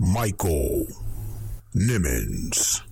Michael Nimmons.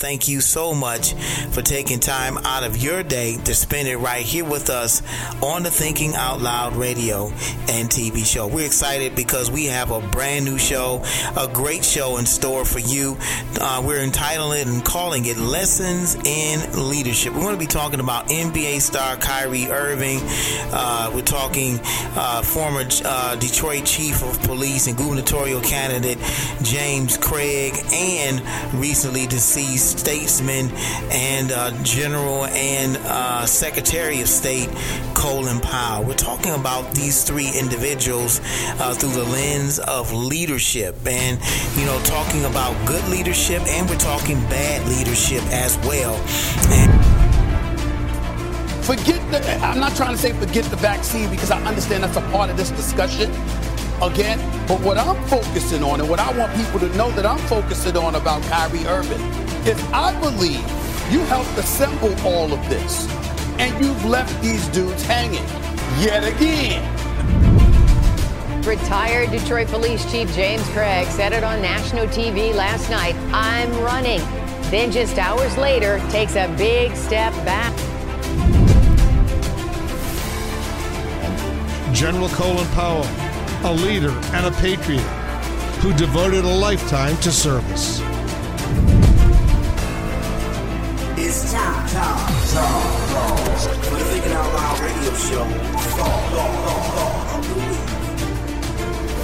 Thank you so much for taking time out of your day to spend it right here with us on the Thinking Out Loud radio and TV show. We're excited because we have a brand new show, a great show in store for you. Uh, we're entitling it and calling it Lessons in Leadership. We're going to be talking about NBA star Kyrie Irving. Uh, we're talking uh, former uh, Detroit chief of police and gubernatorial candidate James Craig and recently deceased statesman and uh, general and uh, secretary of state Colin Powell. We're talking about these three individuals uh, through the lens of leadership and, you know, talking about good leadership and we're talking bad leadership as well. And forget the, I'm not trying to say forget the vaccine because I understand that's a part of this discussion again. But what I'm focusing on and what I want people to know that I'm focusing on about Kyrie Irving is I believe you helped assemble all of this and you've left these dudes hanging yet again. Retired Detroit Police Chief James Craig said it on national TV last night I'm running. Then just hours later, takes a big step back. General Colin Powell, a leader and a patriot who devoted a lifetime to service. It's time, time, time, time for the Thinking Out Loud radio show. Thought, thought, thought.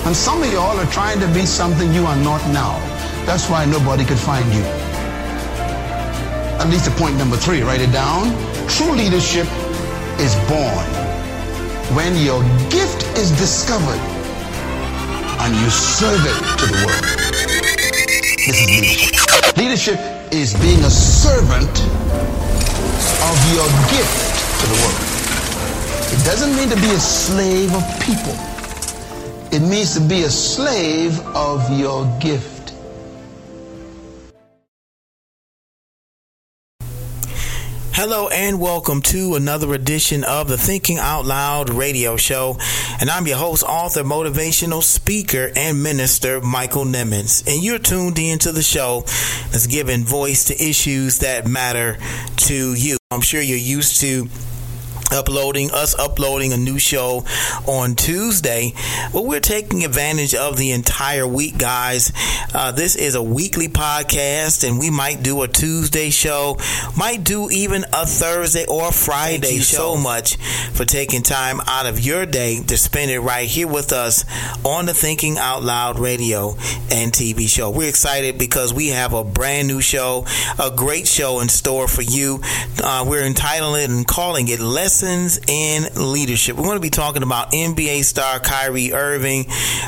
And some of y'all are trying to be something you are not now. That's why nobody could find you. At least the point number three, write it down. True leadership is born when your gift is discovered and you serve it to the world. This is leadership. Leadership is being a servant of your gift to the world. It doesn't mean to be a slave of people. It means to be a slave of your gift. Hello and welcome to another edition of the Thinking Out Loud radio show. And I'm your host, author, motivational speaker, and minister, Michael Nimmons. And you're tuned in to the show that's giving voice to issues that matter to you. I'm sure you're used to uploading us uploading a new show on Tuesday. But we're taking advantage of the entire week, guys. Uh, this is a weekly podcast, and we might do a Tuesday show, might do even a Thursday or Friday. Thank you show. so much for taking time out of your day to spend it right here with us on the Thinking Out Loud radio and TV show. We're excited because we have a brand new show, a great show in store for you. Uh, we're entitling it and calling it Less lessons in leadership. We're going to be talking about NBA star Kyrie Irving.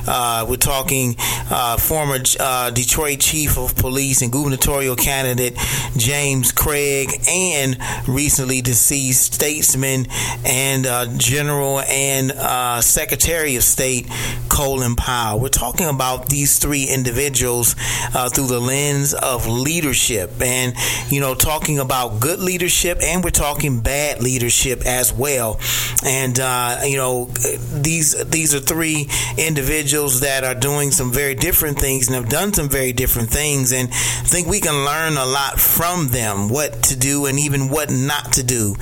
Uh, we're talking uh, former uh, Detroit chief of police and gubernatorial candidate James Craig, and recently deceased statesman and uh, general and uh, secretary of state Colin Powell. We're talking about these three individuals uh, through the lens of leadership, and you know, talking about good leadership, and we're talking bad leadership as well. And uh, you know, these these are three individuals that are doing some very different things and have done some very different things. And I think we can learn a lot from them, what to do and even what not to do.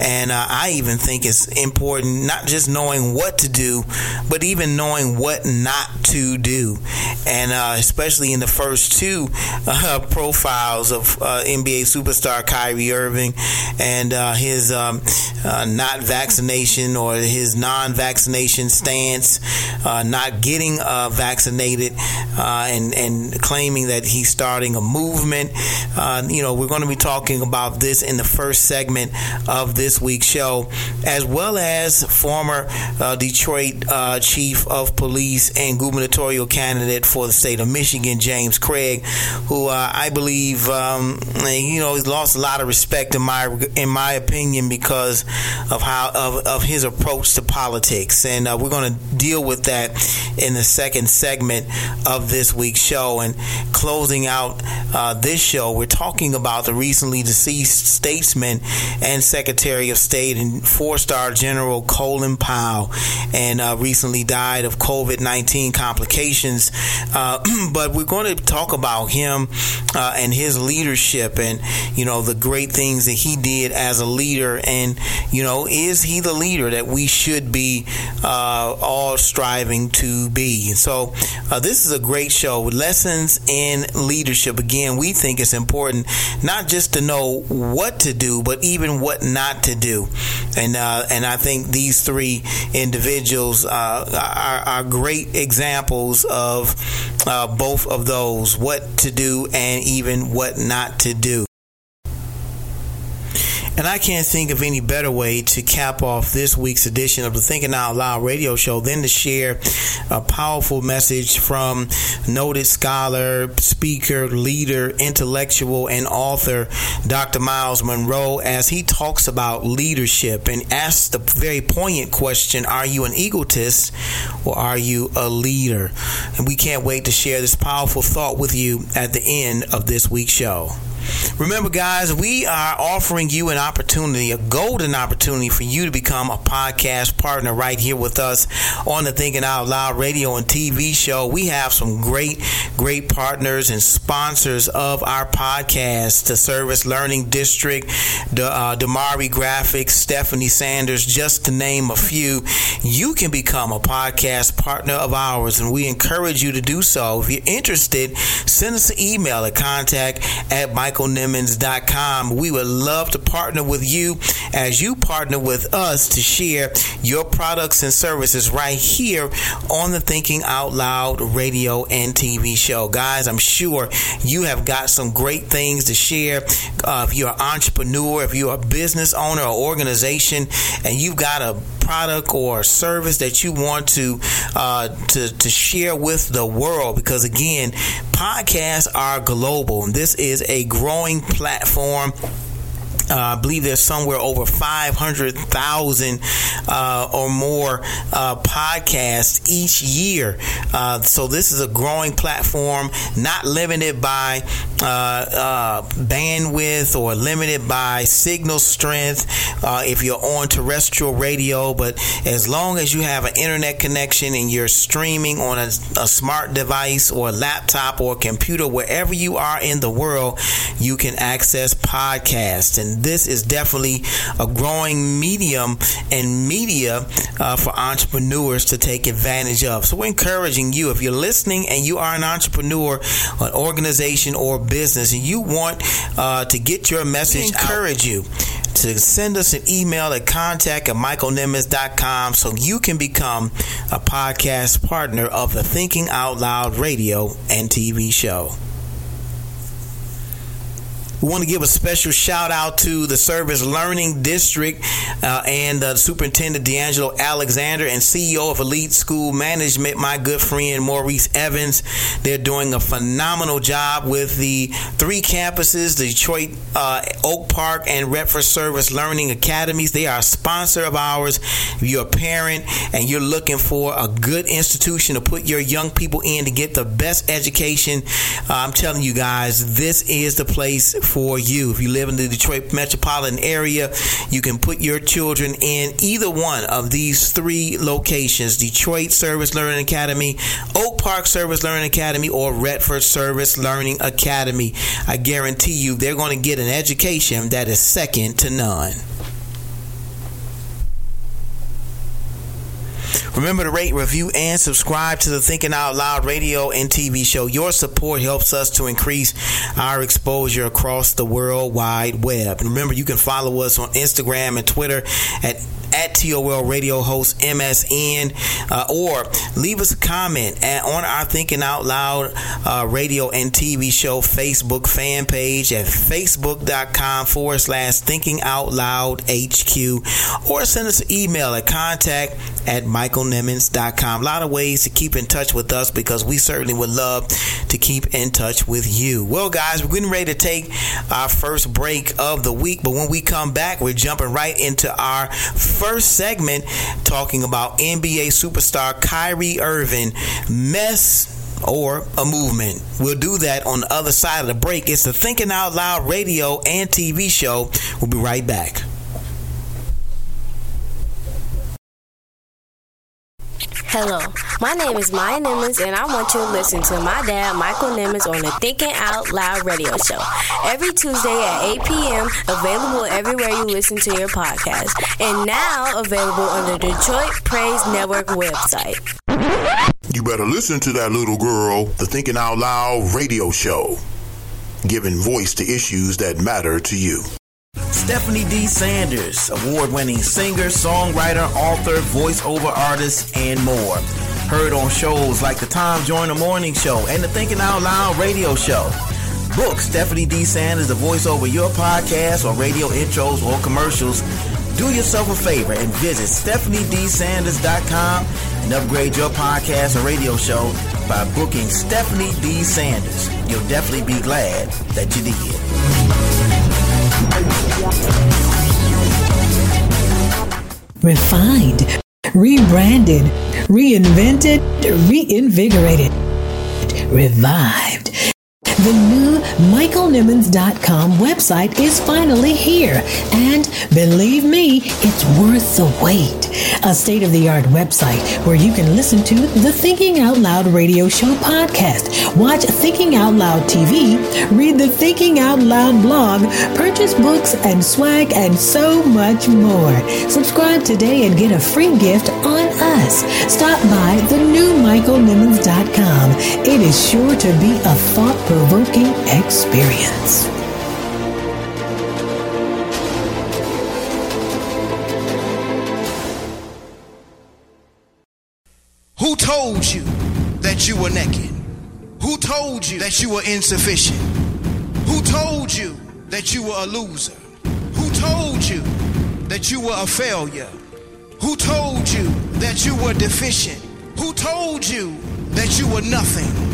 And uh, I even think it's important not just knowing what to do, but even knowing what not to do, and uh, especially in the first two uh, profiles of uh, NBA superstar Kyrie Irving and uh, his um, uh, not vaccination or his non-vaccination stance, not getting vaccinated, and and claiming that he's starting a movement. you know, we're going to be talking about this in the first segment of this week's show, as well as former uh, Detroit uh, chief of police and gubernatorial candidate for the state of Michigan, James Craig, who uh, I believe um, you know he's lost a lot of respect in my in my opinion because of how of, of his approach to politics, and uh, we're going to deal with that in the second segment of this week's show. And closing out uh, this show, we're talking about the recently deceased statesman and Secretary of State and four-star General Colin Powell, and uh, recently died of COVID 19 complications. Uh, but we're going to talk about him uh, and his leadership and, you know, the great things that he did as a leader. And, you know, is he the leader that we should be uh, all striving to be? So, uh, this is a great show. With lessons in leadership. Again, we think it's important not just to know what to do, but even what not to do. And, uh, and I think these three individuals uh, are, are, great examples of uh, both of those what to do and even what not to do. And I can't think of any better way to cap off this week's edition of the Thinking Out Loud radio show than to share a powerful message from noted scholar, speaker, leader, intellectual, and author Dr. Myles Munroe as he talks about leadership and asks the very poignant question Are you an egotist or are you a leader? And we can't wait to share this powerful thought with you at the end of this week's show. Remember, guys, we are offering you an opportunity, a golden opportunity for you to become a podcast partner right here with us on the Thinking Out Loud radio and TV show. We have some great, great partners and sponsors of our podcast the Service Learning District, the uh, Damari Graphics, Stephanie Sanders, just to name a few. You can become a podcast partner of ours, and we encourage you to do so. If you're interested, send us an email at contact at Mike michaelnimmons.com. We would love to partner with you as you partner with us to share your products and services right here on the Thinking Out Loud radio and TV show. Guys, I'm sure you have got some great things to share. Uh, if you're an entrepreneur, if you're a business owner or organization, and you've got a product or service that you want to uh, to to share with the world because again podcasts are global this is a growing platform uh, I believe there's somewhere over 500,000 uh, or more uh, podcasts each year. Uh, so this is a growing platform, not limited by uh, uh, bandwidth or limited by signal strength if you're on terrestrial radio. But as long as you have an internet connection and you're streaming on a, a smart device or laptop or computer, wherever you are in the world, you can access podcasts. And this is definitely a growing medium and media uh, for entrepreneurs to take advantage of. So we're encouraging you if you're listening and you are an entrepreneur, an organization, or business, and you want uh, to get your message, encourage out. you to send us an email at contact at so you can become a podcast partner of the Thinking Out Loud radio and TV show. We want to give a special shout out to the Service Learning District uh, and uh, Superintendent D'Angelo Alexander and CEO of Elite School Management, my good friend Maurice Evans. They're doing a phenomenal job with the three campuses, Detroit uh, Oak Park and Redford Service Learning Academies. They are a sponsor of ours. If you're a parent and you're looking for a good institution to put your young people in to get the best education, uh, I'm telling you guys, this is the place for you. If you live in the Detroit metropolitan area, you can put your children in either one of these three locations Detroit Service Learning Academy, Oak Park Service Learning Academy, or Redford Service Learning Academy. I guarantee you they're going to get an education that is second to none. Remember to rate, review, and subscribe to the Thinking Out Loud radio and TV show. Your support helps us to increase our exposure across the World Wide Web. And remember, you can follow us on Instagram and Twitter at at TOL Radio Host MSN, uh, or leave us a comment at, on our Thinking Out Loud uh, radio and TV show Facebook fan page at facebook.com forward slash Thinking Out Loud HQ, or send us an email at contact at michaelnimmons.com. A lot of ways to keep in touch with us because we certainly would love to keep in touch with you. Well, guys, we're getting ready to take our first break of the week, but when we come back, we're jumping right into our first segment talking about NBA superstar Kyrie Irving mess or a movement. We'll do that on the other side of the break. It's the Thinking Out Loud radio and TV show. We'll be right back. Hello, my name is Maya Nimmons, and I want you to listen to my dad, Michael Nimmons, on the Thinking Out Loud radio show every Tuesday at 8 p.m. Available everywhere you listen to your podcast, and now available on the Detroit Praise Network website. You better listen to that little girl, the Thinking Out Loud radio show, giving voice to issues that matter to you. Stephanie D. Sanders, award winning singer, songwriter, author, voiceover artist, and more. Heard on shows like The Tom Joyner Morning Show and the Thinking Out Loud radio show. Book Stephanie D. Sanders to voice over your podcast or radio intros or commercials. Do yourself a favor and visit StephanieDSanders.com and upgrade your podcast or radio show by booking Stephanie D. Sanders. You'll definitely be glad that you did. Refined, rebranded, reinvented, reinvigorated, revived. The new MichaelNimmons.com website is finally here, and believe me, it's worth the wait. A state of the art website where you can listen to the Thinking Out Loud radio show podcast, watch Thinking Out Loud TV, read the Thinking Out Loud blog, purchase books and swag, and so much more. Subscribe today and get a free gift on us. Stop by the new MichaelNimmons.com. It is sure to be a thought provoking experience. Who told you that you were naked? Who told you that you were insufficient? Who told you that you were a loser? Who told you that you were a failure? Who told you that you were deficient? Who told you that you were nothing?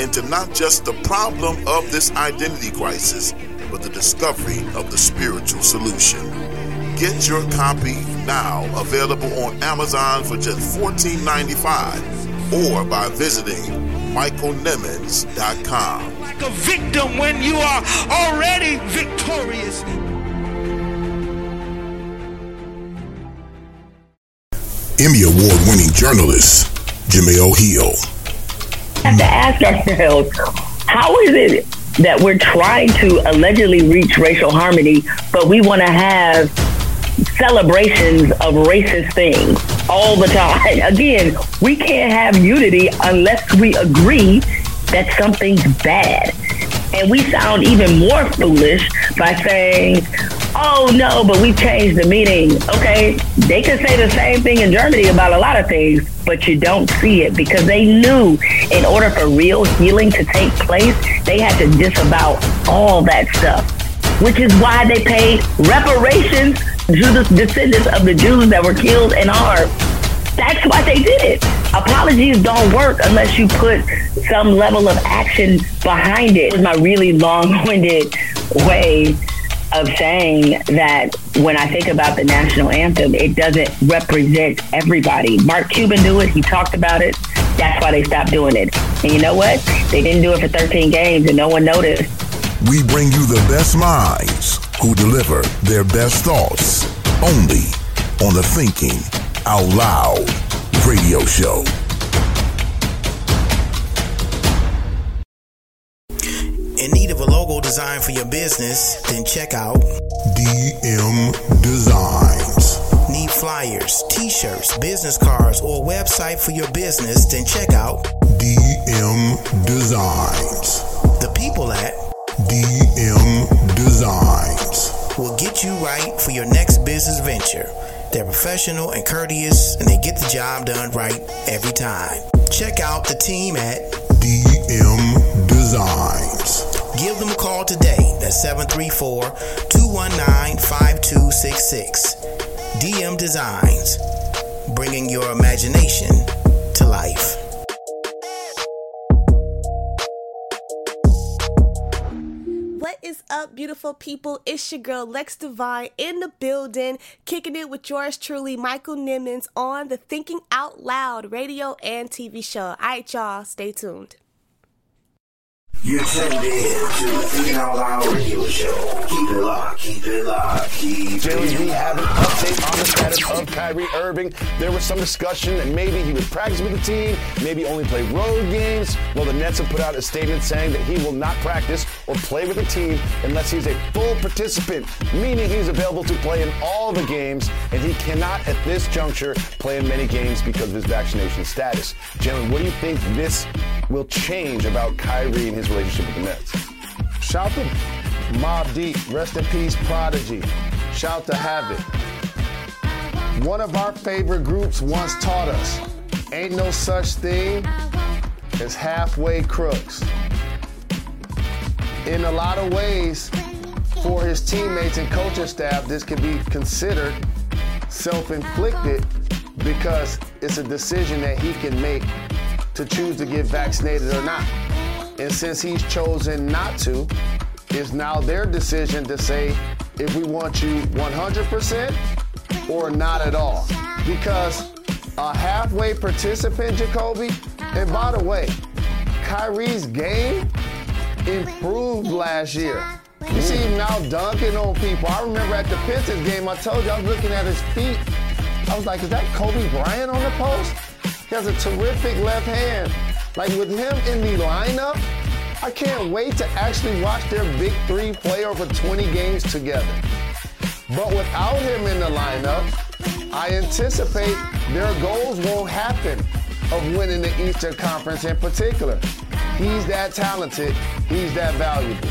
into not just the problem of this identity crisis, but the discovery of the spiritual solution. Get your copy now, available on Amazon for just $14.95 or by visiting michaelnimmons.com. Like a victim when you are already victorious. Emmy Award winning journalist, Jemele Hill. Have to ask ourselves how is it that we're trying to allegedly reach racial harmony, but we want to have celebrations of racist things all the time? Again, we can't have unity unless we agree that something's bad. And we sound even more foolish by saying, oh no, but we changed the meaning. Okay, they could say the same thing in Germany about a lot of things, but you don't see it because they knew in order for real healing to take place, they had to disavow all that stuff. Which is why they paid reparations to the descendants of the Jews that were killed and harmed. That's why they did it. Apologies don't work unless you put some level of action behind it. It's my really long-winded way of saying that when I think about the national anthem, it doesn't represent everybody. Mark Cuban knew it. He talked about it. That's why they stopped doing it. And you know what? They didn't do it for 13 games and no one noticed. We bring you the best minds who deliver their best thoughts only on the Thinking Out Loud radio show. Design for your business? Then check out DM Designs. Need flyers, t shirts, business cards, or a website for your business? Then check out DM Designs. The people at DM Designs will get you right for your next business venture. They're professional and courteous, and they get the job done right every time. Check out the team at DM Designs. Give them a call today. That's 734 219 5266. DM Designs, bringing your imagination to life. What is up, beautiful people? It's your girl Lex Divine in the building, kicking it with yours truly, Michael Nimmons, on the Thinking Out Loud radio and TV show. All right, y'all, stay tuned. You're tuned in to the Out Loud radio show. Keep it locked, keep it locked, keep Jalen, it we have an update on the status of Kyrie Irving. There was some discussion that maybe he would practice with the team, maybe only play road games. Well, the Nets have put out a statement saying that he will not practice or play with the team unless he's a full participant, meaning he's available to play in all the games, and he cannot at this juncture play in many games because of his vaccination status. Jalen, what do you think this will change about Kyrie and his relationship with the Nets? Shout to Mobb Deep, rest in peace, Prodigy. Shout to Havoc. One of our favorite groups once taught us ain't no such thing as halfway crooks. In a lot of ways, for his teammates and coaching staff, this can be considered self inflicted because it's a decision that he can make to choose to get vaccinated or not. And since he's chosen not to, it's now their decision to say if we want you 100% or not at all. Because a halfway participant, Jacoby, and by the way, Kyrie's game improved last year. You see him now dunking on people. I remember at the Pistons game, I told you I was looking at his feet. I was like, is that Kobe Bryant on the post? He has a terrific left hand. Like with him in the lineup, I can't wait to actually watch their big three play over 20 games together. But without him in the lineup, I anticipate their goals won't happen of winning the Eastern Conference in particular. He's that talented, he's that valuable.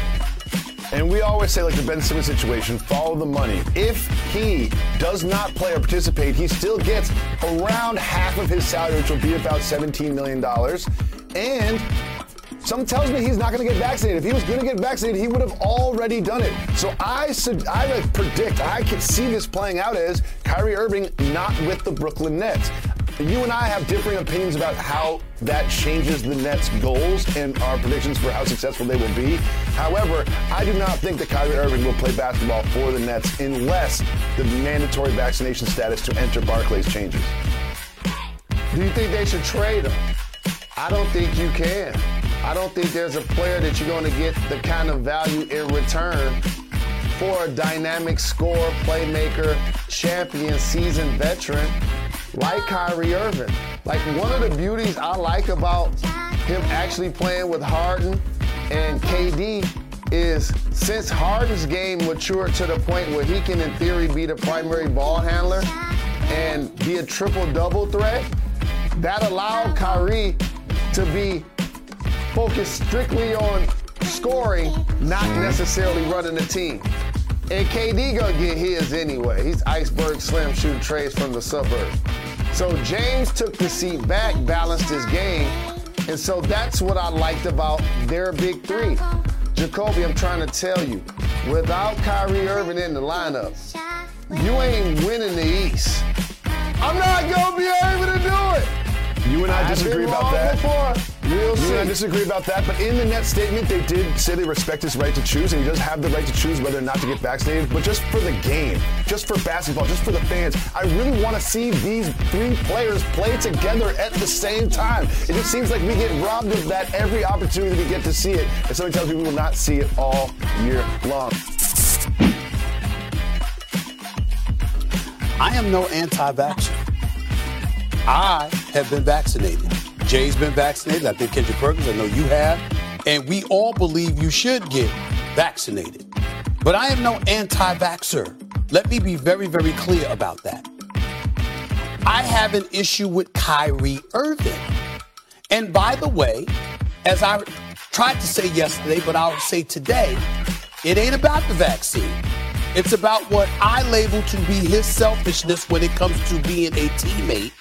And we always say, like the Ben Simmons situation, follow the money. If he does not play or participate, he still gets around half of his salary, which will be about $17 million. And Something tells me he's not going to get vaccinated. If he was going to get vaccinated, he would have already done it. So I sub- I like predict, I can see this playing out as Kyrie Irving not with the Brooklyn Nets. You and I have differing opinions about how that changes the Nets' goals and our predictions for how successful they will be. However, I do not think that Kyrie Irving will play basketball for the Nets unless the mandatory vaccination status to enter Barclays changes. Do you think they should trade him? I don't think you can. I don't think there's a player that you're going to get the kind of value in return for a dynamic scorer, playmaker, champion, seasoned veteran like Kyrie Irving. Like one of the beauties I like about him actually playing with Harden and KD is since Harden's game matured to the point where he can in theory be the primary ball handler and be a triple double threat, that allowed Kyrie to be focused strictly on scoring, not necessarily running the team. And KD gonna get his anyway. He's iceberg slim shooting trades from the suburbs. So James took the seat back, balanced his game, and so that's what I liked about their big three. Jacoby, I'm trying to tell you, without Kyrie Irving in the lineup, you ain't winning the East. I'm not gonna be able to do it. You and I I've disagree been about that. Before. We'll you see. mean, I disagree about that, but in the net statement, they did say they respect his right to choose, and he does have the right to choose whether or not to get vaccinated. But just for the game, just for basketball, just for the fans, I really want to see these three players play together at the same time. It just seems like we get robbed of that every opportunity we get to see it, and something tells me we will not see it all year long. I am no anti-vaxxer. I have been vaccinated. Jay's been vaccinated. I think Kendrick Perkins, I know you have. And we all believe you should get vaccinated. But I am no anti vaxxer. Let me be very, very clear about that. I have an issue with Kyrie Irving. And by the way, as I tried to say yesterday, but I'll say today, it ain't about the vaccine. It's about what I label to be his selfishness when it comes to being a teammate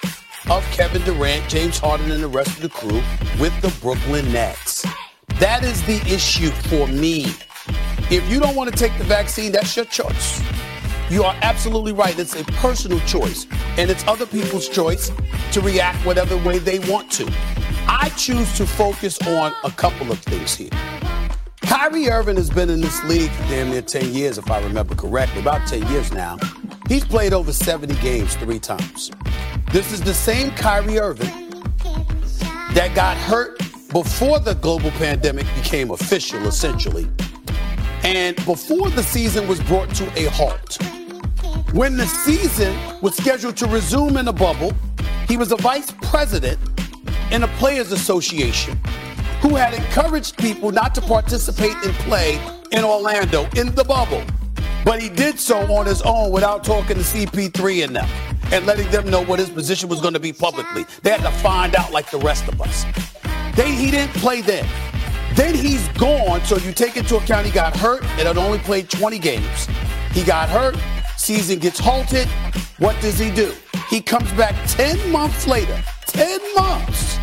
of Kevin Durant, James Harden, and the rest of the crew with the Brooklyn Nets. That is the issue for me. If you don't want to take the vaccine, that's your choice. You are absolutely right. It's a personal choice, and it's other people's choice to react whatever way they want to. I choose to focus on a couple of things here. Kyrie Irving has been in this league damn near 10 years, if I remember correctly, about 10 years now. He's played over 70 games three times. This is the same Kyrie Irving that got hurt before the global pandemic became official, essentially, and before the season was brought to a halt. When the season was scheduled to resume in a bubble, he was a vice president in a players association who had encouraged people not to participate in play in Orlando in the bubble. But he did so on his own without talking to CP3 and them and letting them know what his position was going to be publicly. They had to find out like the rest of us. They, he didn't play then. Then he's gone, so you take into account he got hurt and had only played 20 games. He got hurt, season gets halted. What does he do? He comes back 10 months later, 10 months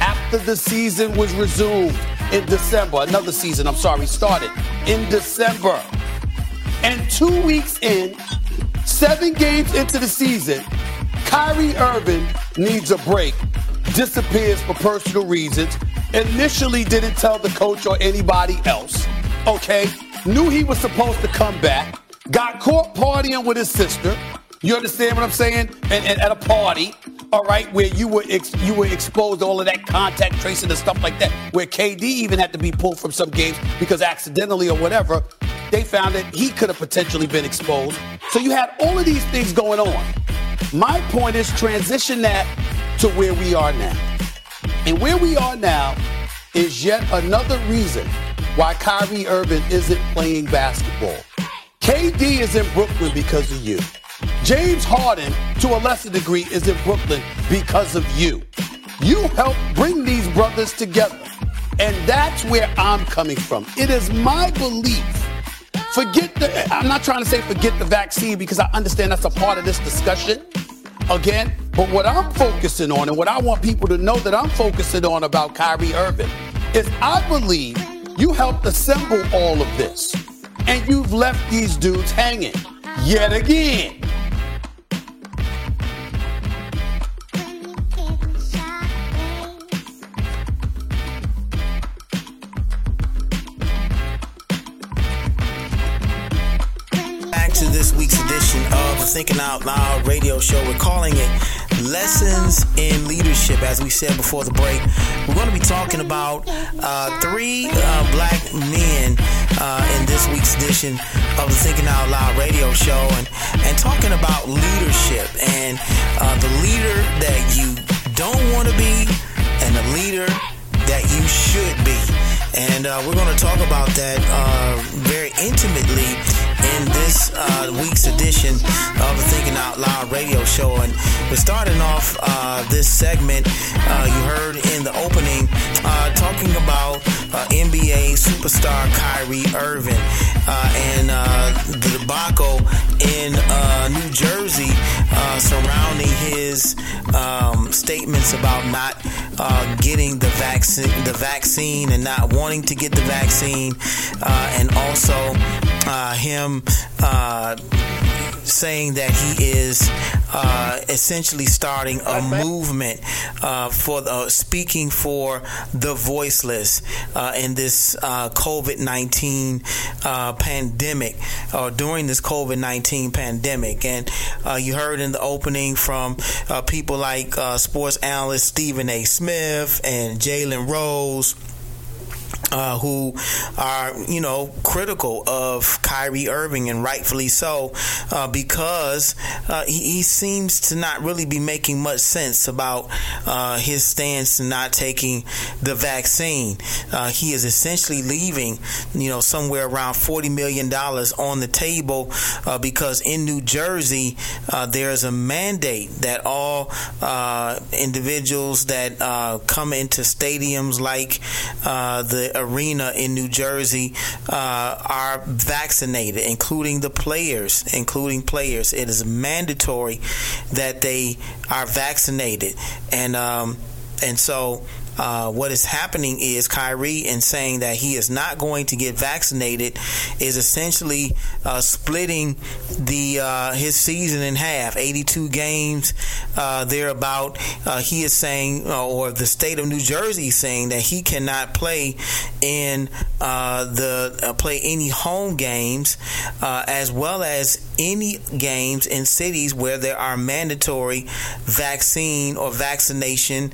after the season was resumed in December. Another season, I'm sorry, started in December. And two weeks in, seven games into the season, Kyrie Irving needs a break, disappears for personal reasons, initially didn't tell the coach or anybody else, okay? Knew he was supposed to come back, got caught partying with his sister. You understand what I'm saying? And, and at a party, all right, where you were ex- you were exposed to all of that contact tracing and stuff like that, where KD even had to be pulled from some games because accidentally or whatever, they found that he could have potentially been exposed. So you had all of these things going on. My point is transition that to where we are now. And where we are now is yet another reason why Kyrie Irving isn't playing basketball. KD is in Brooklyn because of you. James Harden, to a lesser degree, is in Brooklyn because of you. You helped bring these brothers together. And that's where I'm coming from. It is my belief. Forget the, I'm not trying to say forget the vaccine because I understand that's a part of this discussion. Again, but what I'm focusing on and what I want people to know that I'm focusing on about Kyrie Irving is I believe you helped assemble all of this and you've left these dudes hanging yet again. To this week's edition of the Thinking Out Loud radio show. We're calling it Lessons in Leadership. As we said before the break, we're going to be talking about uh, three uh, black men uh, in this week's edition of the Thinking Out Loud radio show and, and talking about leadership and uh, the leader that you don't want to be and the leader that you should be. And uh, we're going to talk about that uh, very intimately in this uh, week's edition of the Thinking Out Loud radio show. And we're starting off uh, this segment, uh, you heard in the opening, uh, talking about NBA superstar Kyrie Irving and the debacle in New Jersey uh, surrounding his um, statements about not uh, getting the vaccine, the vaccine, and not wanting to get the vaccine, uh, and also uh, him uh, saying that he is uh, essentially starting a movement uh, for the, speaking for the voiceless uh, in this uh, COVID 19 uh, pandemic or during this COVID 19 pandemic. And you heard in the opening from people like sports analyst Stephen A. Smith and Jalen Rose uh, who are, you know, critical of Kyrie Irving, and rightfully so, uh, because uh, he, he, seems to not really be making much sense about uh, his stance not taking the vaccine. Uh, he is essentially leaving, you know, somewhere around $40 million on the table uh, because in New Jersey, there's a mandate that all individuals that come into stadiums like the arena in New Jersey uh, are vaccinated, including the players, including players. It is mandatory that they are vaccinated, and um, and so uh, what is happening is Kyrie, in saying that he is not going to get vaccinated, is essentially uh, splitting the uh, his season in half, 82 games uh, thereabout. Uh, he is saying, or the state of New Jersey saying that he cannot play in the play any home games, as well as any games in cities where there are mandatory vaccine or vaccination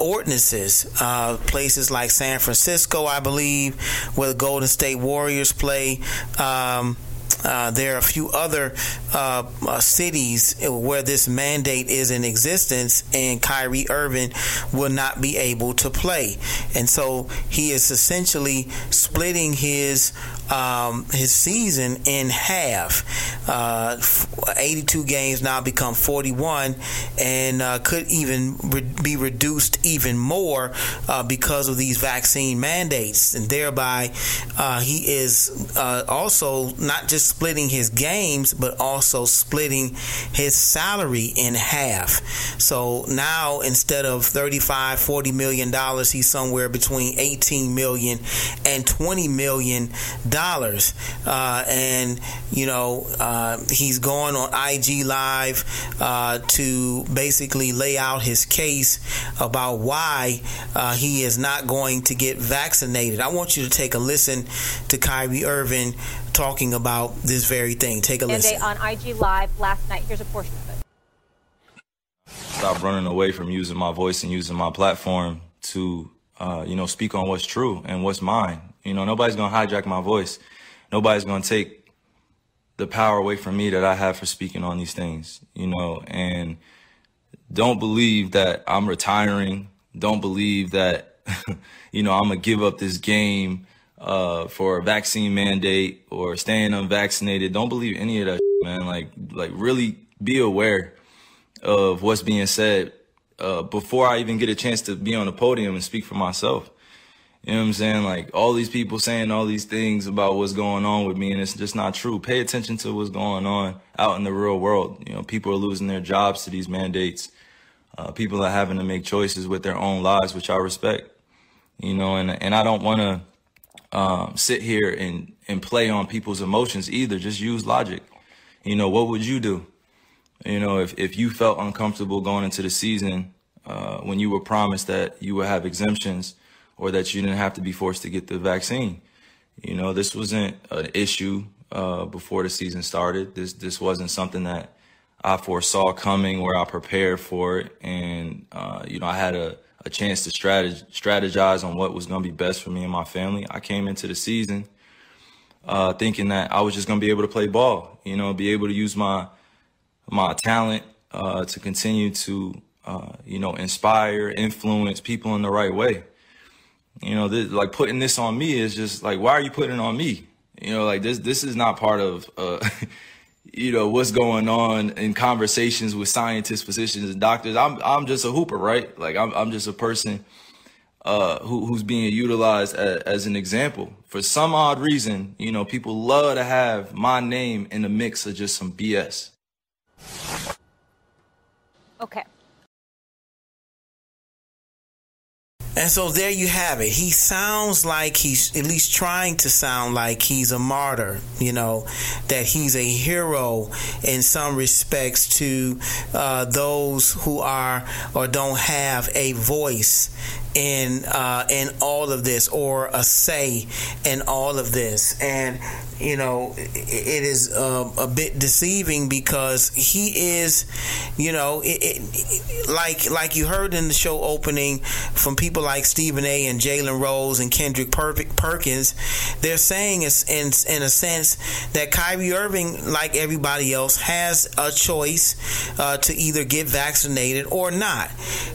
ordinances uh, places like San Francisco, I believe, where the Golden State Warriors play. Um, uh, there are a few other uh, uh, cities where this mandate is in existence, and Kyrie Irving will not be able to play. And so he is essentially splitting his um, his season in half. Uh, 82 games now become 41, and uh, could even re- be reduced even more uh, because of these vaccine mandates. And thereby, uh, he is uh, also not just splitting his games, but also splitting his salary in half. So now, instead of 35, 40 million dollars, he's somewhere between 18 million and 20 million dollars dollars, uh, and you know uh, he's going on IG Live uh, to basically lay out his case about why uh, he is not going to get vaccinated. I want you to take a listen to Kyrie Irving talking about this very thing. Take a listen. on IG Live last night. Here's a portion of it. Stop running away from using my voice and using my platform to, uh, you know, speak on what's true and what's mine. You know, nobody's going to hijack my voice. Nobody's going to take the power away from me that I have for speaking on these things, you know, and don't believe that I'm retiring. Don't believe that, you know, I'm going to give up this game uh, for a vaccine mandate or staying unvaccinated. Don't believe any of that, man. Like, like really be aware of what's being said uh, before I even get a chance to be on the podium and speak for myself. You know what I'm saying? Like all these people saying all these things about what's going on with me, and it's just not true. Pay attention to what's going on out in the real world. You know, people are losing their jobs to these mandates. Uh, people are having to make choices with their own lives, which I respect. You know, and and I don't want to um, sit here and and play on people's emotions either. Just use logic. You know, what would you do? You know, if if you felt uncomfortable going into the season uh, when you were promised that you would have exemptions or that you didn't have to be forced to get the vaccine. You know, this wasn't an issue uh, before the season started. This this wasn't something that I foresaw coming or I prepared for it, and uh, you know, I had a, a chance to strategize, on what was going to be best for me and my family. I came into the season uh, thinking that I was just going to be able to play ball, you know, be able to use my my talent uh, to continue to uh, you know inspire, influence people in the right way. You know, this, like putting this on me is just like, why are you putting it on me? You know, like this, this is not part of, uh, you know, what's going on in conversations with scientists, physicians, and doctors. I'm, I'm just a hooper, right? Like I'm, I'm just a person, uh, who, who's being utilized as, as an example. For some odd reason, you know, people love to have my name in the mix of just some BS. Okay. And so there you have it. He sounds like he's at least trying to sound like he's a martyr, you know, that he's a hero in some respects to uh, those who are or don't have a voice in uh, in all of this or a say in all of this and you know it is uh, a bit deceiving because he is you know it, it, like like you heard in the show opening from people like Stephen A and Jalen Rose and Kendrick Perkins they're saying in, in a sense that Kyrie Irving like everybody else has a choice uh, to either get vaccinated or not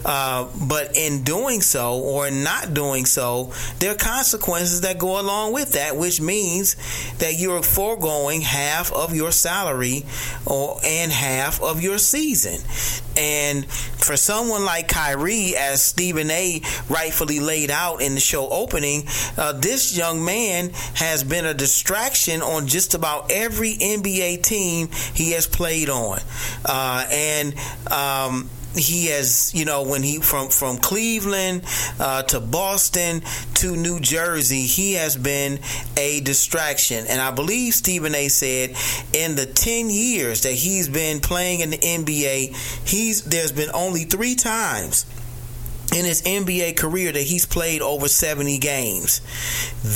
uh, but in doing so or not doing so, there are consequences that go along with that, which means that you're foregoing half of your salary or and half of your season. And for someone like Kyrie, as Stephen A. rightfully laid out in the show opening, uh, this young man has been a distraction on just about every NBA team he has played on. Uh, and um, he has, you know, when he from from Cleveland uh, to Boston to New Jersey, he has been a distraction. And I believe Stephen A. said in the ten years that he's been playing in the NBA, he's there's been only three times in his NBA career that he's played over 70 games.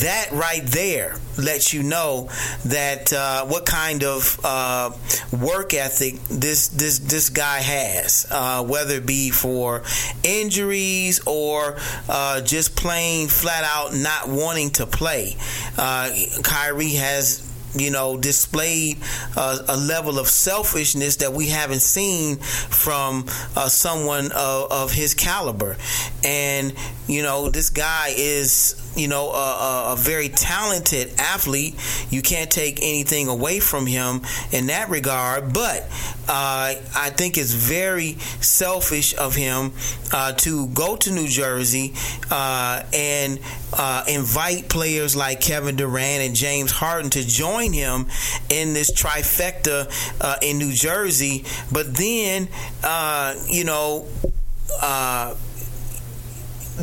That right there lets you know that uh, what kind of uh, work ethic this this this guy has, uh, whether it be for injuries or uh, just plain flat out not wanting to play. Uh, Kyrie has you know, displayed a level of selfishness that we haven't seen from uh, someone of, of, his caliber. And, you know, this guy is, you know, a, a, very talented athlete. You can't take anything away from him in that regard. But uh, I think it's very selfish of him uh, to go to New Jersey uh, and uh, invite players like Kevin Durant and James Harden to join him in this trifecta uh, in New Jersey. But then, uh, you know,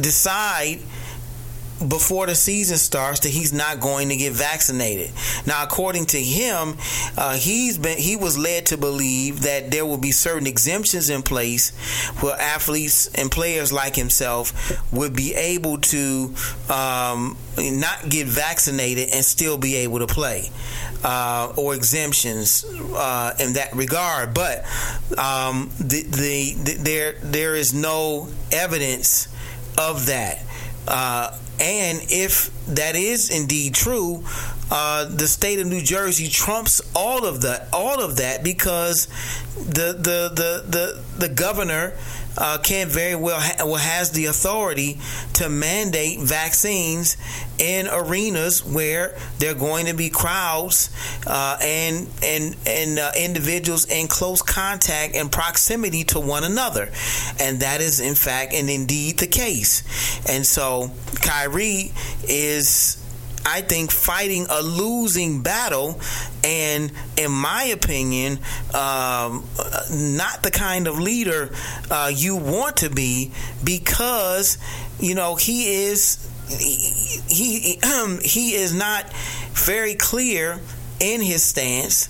decide before the season starts that he's not going to get vaccinated. Now, according to him, uh, he's been he was led to believe that there will be certain exemptions in place where athletes and players like himself would be able to um, not get vaccinated and still be able to play. Uh, or exemptions uh, in that regard, but um, the, the, the, there there is no evidence of that. Uh, and if that is indeed true, uh, the state of New Jersey trumps all of that, all of that, because the the the the, the governor uh, can very well ha- has the authority to mandate vaccines in arenas where there are going to be crowds uh, and and and uh, individuals in close contact and proximity to one another, and that is in fact and indeed the case. And so Kyrie is I think, fighting a losing battle, and in my opinion, um, not the kind of leader uh, you want to be because you know he is he he, he is not very clear in his stance.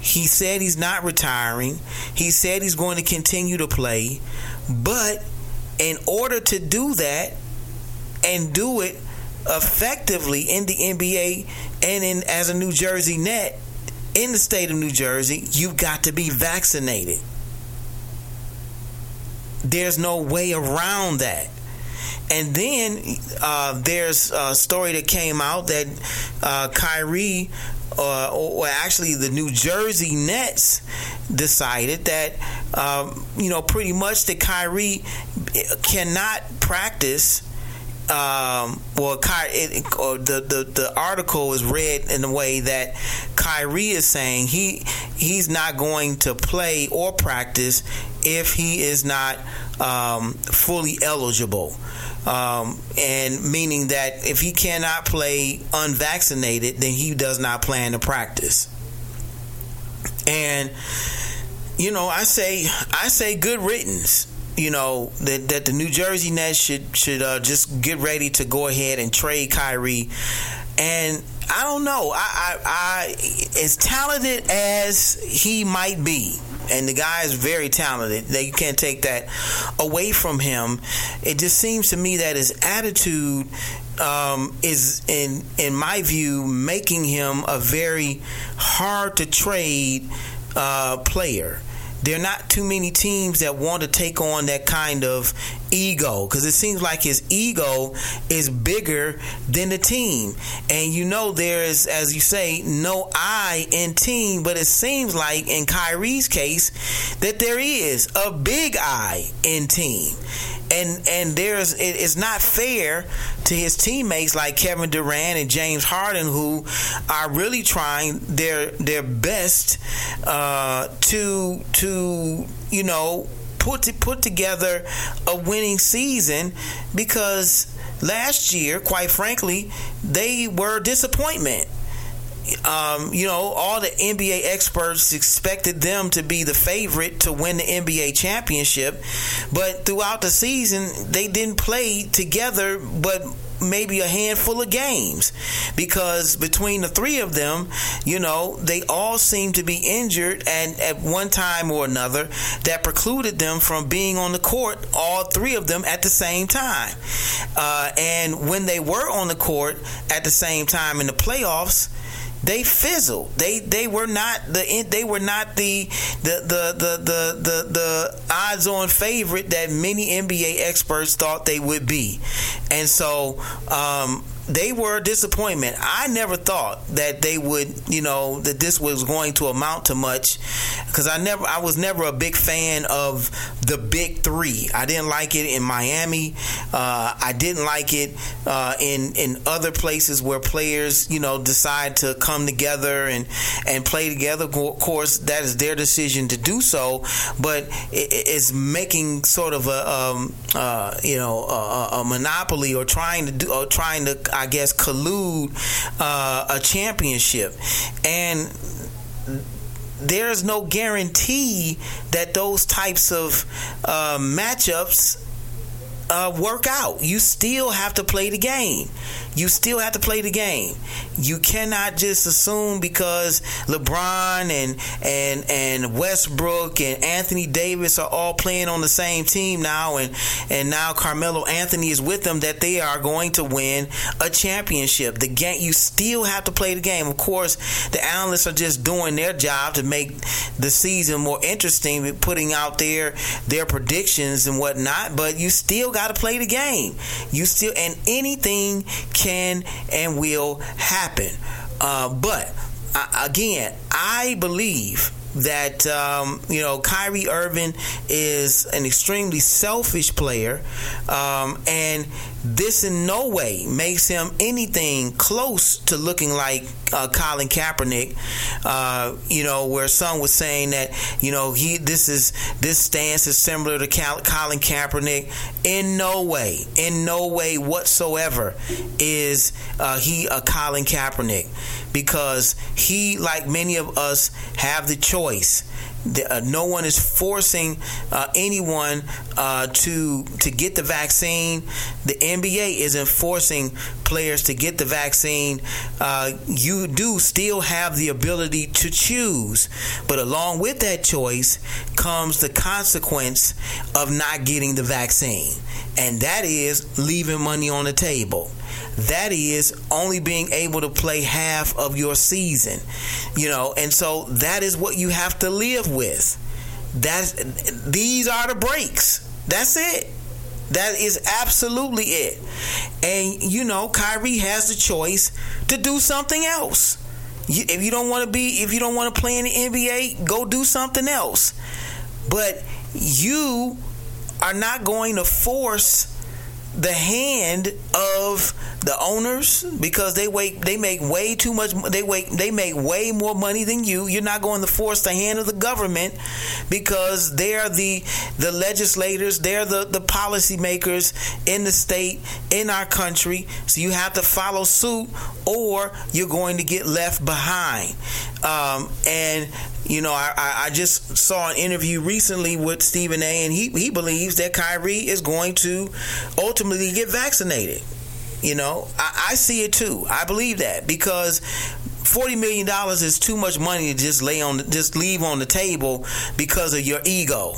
He said he's not retiring. He said he's going to continue to play, but in order to do that and do it effectively in the NBA and in as a New Jersey net in the state of New Jersey, you've got to be vaccinated. There's no way around that. And then uh, there's a story that came out that uh, Kyrie, uh, or actually the New Jersey Nets, decided that, um, you know, pretty much that Kyrie cannot practice um, well, Ky- it, or the, the the article is read in a way that Kyrie is saying he he's not going to play or practice if he is not um, fully eligible. Um, and meaning that if he cannot play unvaccinated, then he does not plan to practice. And you know, I say I say good riddance you know that, that the New Jersey Nets should should uh, just get ready to go ahead and trade Kyrie. And I don't know. I, I, I as talented as he might be, and the guy is very talented. That you can't take that away from him. It just seems to me that his attitude um, is, in in my view, making him a very hard to trade uh, player there are not too many teams that want to take on that kind of ego because it seems like his ego is bigger than the team. And you know, there is, as you say, no I in team, but it seems like in Kyrie's case that there is a big I in team and and there's it, it's not fair to his teammates like Kevin Durant and James Harden who are really trying their their best uh, to to you know put to, put together a winning season because last year quite frankly they were a disappointment um, you know, all the NBA experts expected them to be the favorite to win the NBA championship, but throughout the season, they didn't play together, but maybe a handful of games because between the three of them, you know, they all seem to be injured and at one time or another that precluded them from being on the court, all three of them at the same time. Uh, and when they were on the court at the same time in the playoffs, they fizzled. They they were not the they were not the the the the the the, the odds on favorite that many NBA experts thought they would be, and so. Um, they were a disappointment. I never thought that they would, you know, that this was going to amount to much because I never, I was never a big fan of the big three. I didn't like it in Miami. Uh, I didn't like it uh, in in other places where players, you know, decide to come together and and play together. Of course, that is their decision to do so, but it, it's making sort of a, um, uh, you know, a, a monopoly or trying to do, or trying to I guess, collude uh, a championship. And there's no guarantee that those types of uh, matchups uh, work out. You still have to play the game. You still have to play the game. You cannot just assume because LeBron and and and Westbrook and Anthony Davis are all playing on the same team now, and and now Carmelo Anthony is with them that they are going to win a championship. The game you still have to play the game. Of course, the analysts are just doing their job to make the season more interesting, putting out their their predictions and whatnot. But you still got to play the game. You still and anything can and will happen. Uh, but uh, again, I believe that um, you know Kyrie Irving is an extremely selfish player, um, and this in no way makes him anything close to looking like uh, Colin Kaepernick. Uh, you know, where some was saying that you know he this is this stance is similar to Cal- Colin Kaepernick. In no way, in no way whatsoever is uh, he a Colin Kaepernick because he, like many of us, have the choice. The, uh, no one is forcing uh, anyone uh, to to get the vaccine. The NBA isn't forcing players to get the vaccine. Uh, you do still have the ability to choose, but along with that choice comes the consequence of not getting the vaccine, and that is leaving money on the table. That is only being able to play half of your season, you know, and so that is what you have to live with. That's these are the breaks. That's it. That is absolutely it. And you know, Kyrie has the choice to do something else. if you don't want to be, if you don't want to play in the NBA, go do something else. But you are not going to force the hand of the owners because they wait they make way too much they wait they make way more money than you. You're not going to force the hand of the government because they're the the legislators they're the the policymakers in the state in our country. So you have to follow suit or you're going to get left behind. Um, and You know, I, I just saw an interview recently with Stephen A. and he, he believes that Kyrie is going to ultimately get vaccinated. You know, I, I see it too. I believe that because forty million dollars is too much money to just lay on, just leave on the table because of your ego,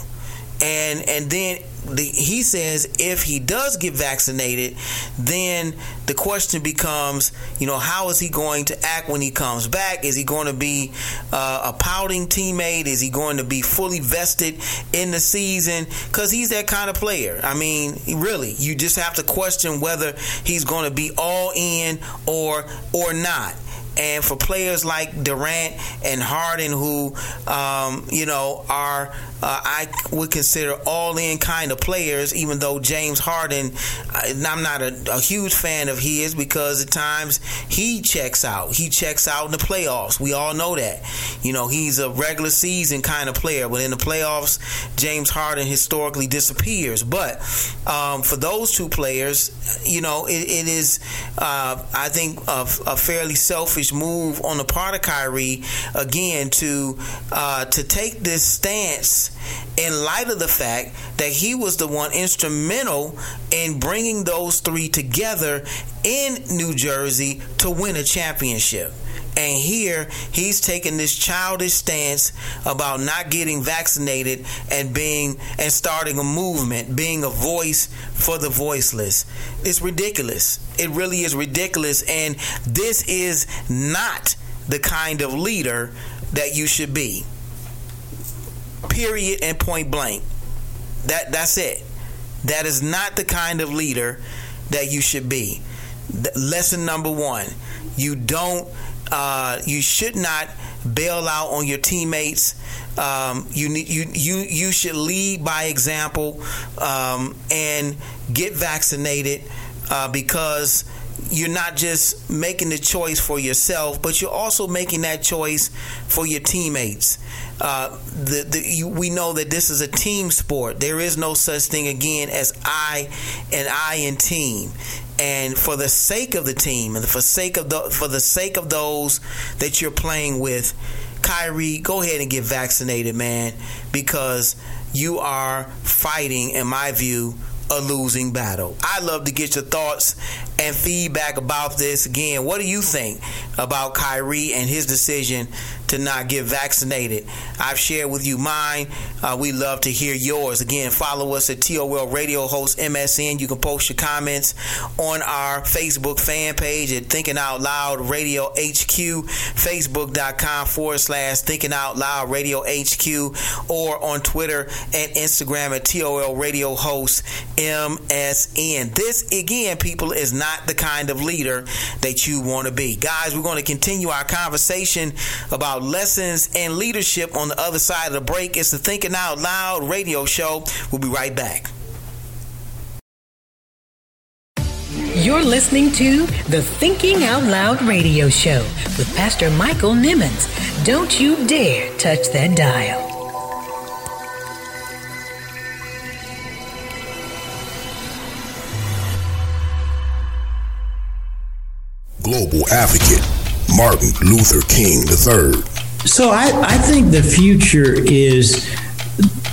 and and then the, he says if he does get vaccinated, then the question becomes, you know, how is he going to act when he comes back? Is he going to be uh, a pouting teammate? Is he going to be fully vested in the season? Because he's that kind of player. I mean, really, you just have to question whether he's going to be all in or or not. And for players like Durant and Harden, who um, you know are uh, I would consider all in kind of players, even though James Harden, I'm not a, a, huge fan of his because at times he checks out. He checks out in the playoffs. We all know that. You know, he's a regular season kind of player, but in the playoffs, James Harden historically disappears. But um, for those two players, you know, it, it is, uh, I think, a, a, fairly selfish move on the part of Kyrie, again, to, uh, to take this stance in light of the fact that he was the one instrumental in bringing those three together in New Jersey to win a championship. And here he's taking this childish stance about not getting vaccinated and being and starting a movement, being a voice for the voiceless. It's ridiculous. It really is ridiculous. And this is not the kind of leader that you should be. Period and point blank. That that's it. That is not the kind of leader that you should be. lesson number one: you don't, uh, you should not bail out on your teammates. Um, you you you you should lead by example um, and get vaccinated uh, because you're not just making the choice for yourself, but you're also making that choice for your teammates. Uh, the, the, you, we know that this is a team sport. There is no such thing again as I and I and team. And for the sake of the team, and for sake of the for the sake of those that you're playing with, Kyrie, go ahead and get vaccinated, man, because you are fighting, in my view, a losing battle. I'd love to get your thoughts and feedback about this. Again, what do you think about Kyrie and his decision to not get vaccinated? I've shared with you mine. Uh, we love to hear yours. Again, follow us at TOL Radio Host MSN. You can post your comments on our Facebook fan page at Thinking Out Loud Radio HQ, Facebook.com forward slash Thinking Out Loud Radio HQ, or on Twitter and Instagram at TOL Radio Host MSN. This, again, people, is not the kind of leader that you want to be. Guys, we're going to continue our conversation about lessons and leadership on the other side of the break. It's the Thinking Out Loud radio show. We'll be right back. You're listening to the Thinking Out Loud radio show with Pastor Michael Nimmons. Don't you dare touch that dial. global advocate, Martin Luther King III. So I, I think the future is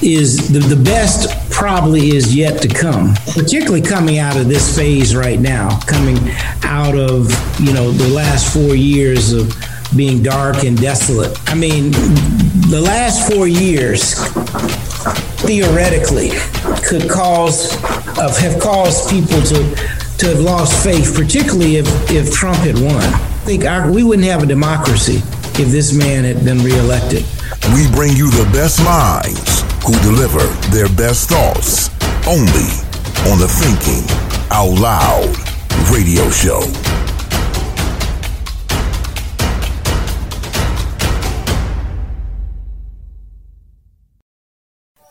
is the, the best probably is yet to come particularly coming out of this phase right now coming out of you know the last four years of being dark and desolate i mean the last four years theoretically could cause of have caused people to to have lost faith, particularly if, if Trump had won. Think our, we wouldn't have a democracy if this man had been reelected. We bring you the best minds who deliver their best thoughts only on the Thinking Out Loud radio show.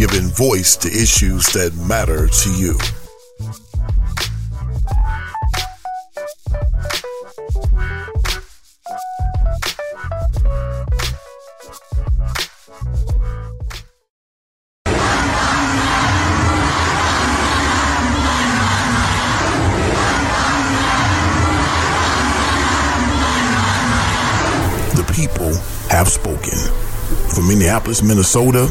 giving voice to issues that matter to you. The people have spoken. From Minneapolis, Minnesota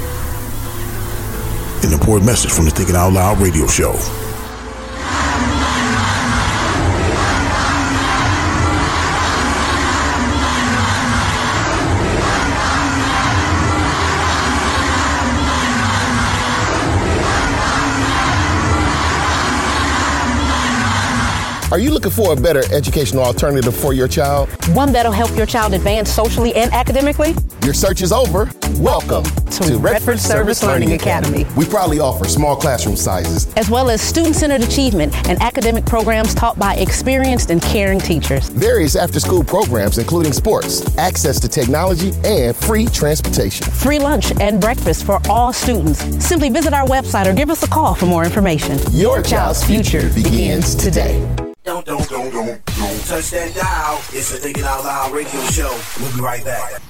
An important message from the Thinking Out Loud radio show. Are you looking for a better educational alternative for your child? One that'll help your child advance socially and academically? Your search is over. Welcome to, Redford Service Learning Academy. We proudly offer small classroom sizes, As well as student centered achievement and academic programs taught by experienced and caring teachers. various after school programs, including sports, access to technology, and free transportation. Free lunch and breakfast for all students. Simply visit our website or give us a call for more information. Your child's future begins today. Don't, don't, don't, don't, don't touch that dial. It's the Thinking Out Loud radio show. We'll be right back.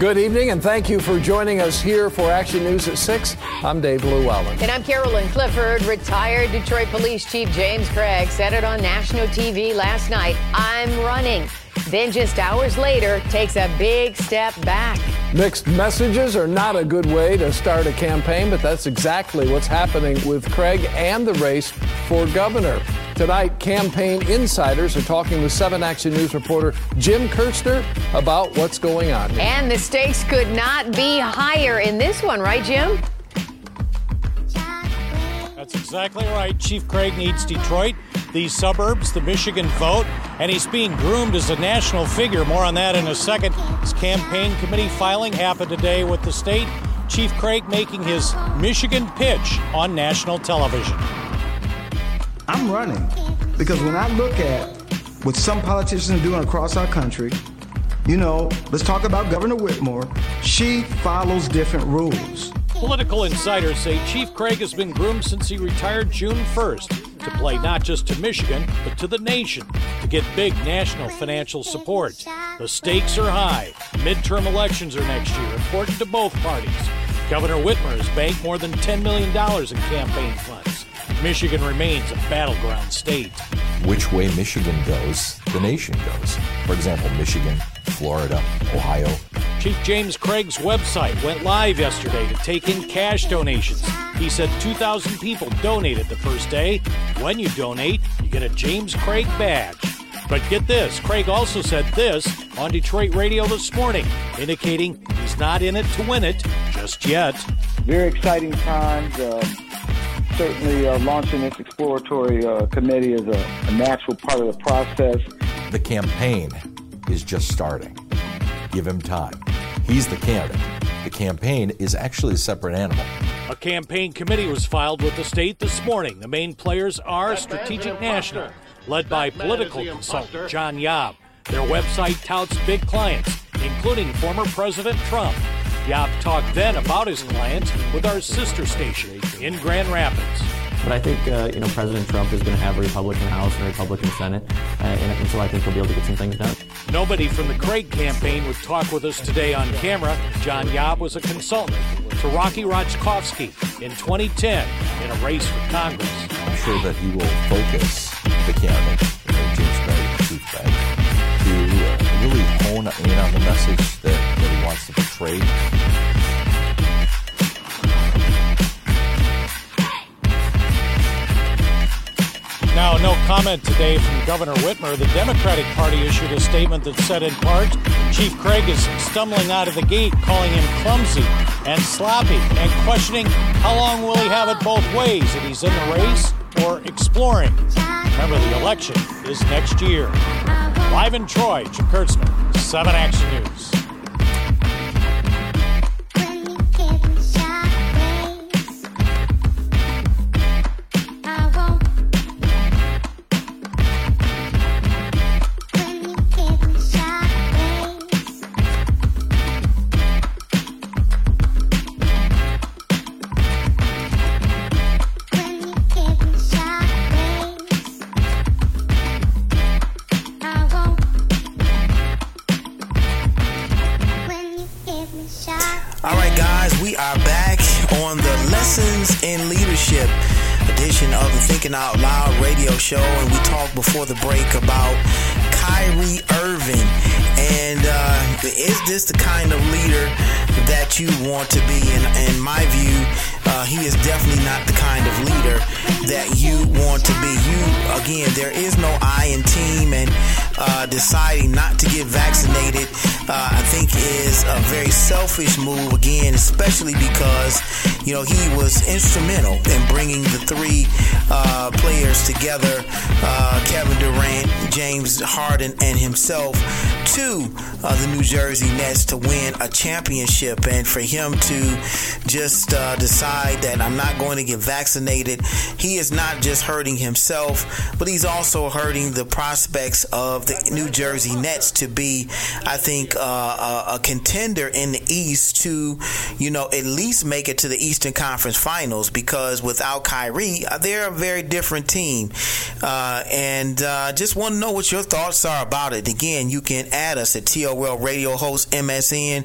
Good evening, and thank you for joining us here for Action News at 6. I'm Dave LewAllen. And I'm Carolyn Clifford. Retired Detroit Police Chief James Craig said it on national TV last night I'm running. Then just hours later, takes a big step back. Mixed messages are not a good way to start a campaign, but that's exactly what's happening with Craig and the race for governor. Tonight, campaign insiders are talking with 7 Action News reporter Jim Kiertzner about what's going on. here. And the stakes could not be higher in this one, right, Jim? That's exactly right. Chief Craig needs Detroit, these suburbs, the Michigan vote, and he's being groomed as a national figure. More on that in a second. His campaign committee filing happened today with the state. Chief Craig making his Michigan pitch on national television. I'm running because when I look at what some politicians are doing across our country, you know, let's talk about Governor Whitmer. She follows different rules. Political insiders say Chief Craig has been groomed since he retired June 1st to play not just to Michigan, but to the nation to get big national financial support. The stakes are high. Midterm elections are next year, important to both parties. Governor Whitmer has banked more than $10 million in campaign funds. Michigan remains a battleground state. which way Michigan goes, the nation goes. For example, Michigan, Florida, Ohio. Chief James Craig's website went live yesterday to take in cash donations. He said 2,000 people donated the first day. When you donate, you get a James Craig badge. But get this Craig also said this on Detroit radio this morning, indicating he's not in it to win it just yet. very exciting times. Uh, certainly, uh, launching this exploratory uh, committee is a, a natural part of the process. The campaign is just starting. Give him time. He's the candidate. The campaign is actually a separate animal. A campaign committee was filed with the state this morning. The main players are Strategic National, led by political consultant John Yob. Their website touts big clients, including former President Trump. Yob talked then about his clients with our sister station in Grand Rapids. But I think uh, you know President Trump is going to have a Republican House and a Republican Senate, uh, and, and so I think he'll be able to get some things done. Nobody from the Craig campaign would talk with us today on camera. John Yob was a consultant to Rocky Raczkowski in 2010 in a race for Congress. I'm sure that he will focus Craig, Chief to uh, really hone in on the message that, that he wants to portray. Now, no comment today from Governor Whitmer. The Democratic Party issued a statement that said, in part, Chief Craig is stumbling out of the gate, calling him clumsy and sloppy, and questioning how long will he have it both ways, if he's in the race or exploring. Remember, the election is next year. Live in Troy, Jim Kiertzner, 7 Action News. Before the break about Kyrie Irving. And uh, is this the kind of leader that you want to be? And in my view, uh, he is definitely not the kind of leader that you want to be. You, again, there is no I in team, and uh, deciding not to get vaccinated, uh, I think, is a very selfish move, again, especially because, you know, he was instrumental in bringing the three uh, players together uh, Kevin Durant, James Harden, and himself to uh, the New Jersey Nets to win a championship. And for him to just uh, decide that I'm not going to get vaccinated, he is not just hurting himself, but he's also hurting the prospects of the New Jersey Nets to be, I think, uh, a, a contender in the East to, you know, at least make it to the Eastern Conference Finals because without Kyrie, uh, they're a very different team. Uh, and uh, just want to know what your thoughts are about it. Again, you can add us at TOL Radio Host MSN,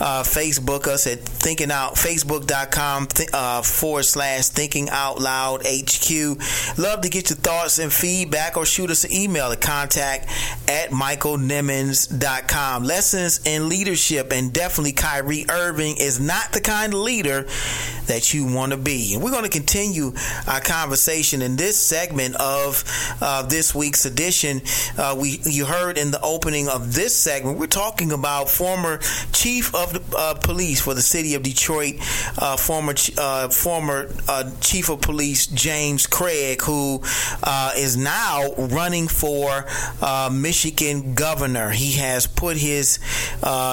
uh, Facebook us at Thinking Out, Facebook.com uh, forward slash Thinking Out Loud HQ. Love to get your thoughts and feedback or shoot us an email at contact at michaelnimmons.com. Lessons in leadership, and definitely Kyrie Irving is not the kind of leader that you want to be. And we're going to continue our conversation in this segment of uh, this week's edition. Uh, we you heard in the opening of this segment, we're talking about former chief of the, uh, police for the city of Detroit, uh, former uh, former uh, chief of police James Craig, who is now running for Michigan governor. He has put his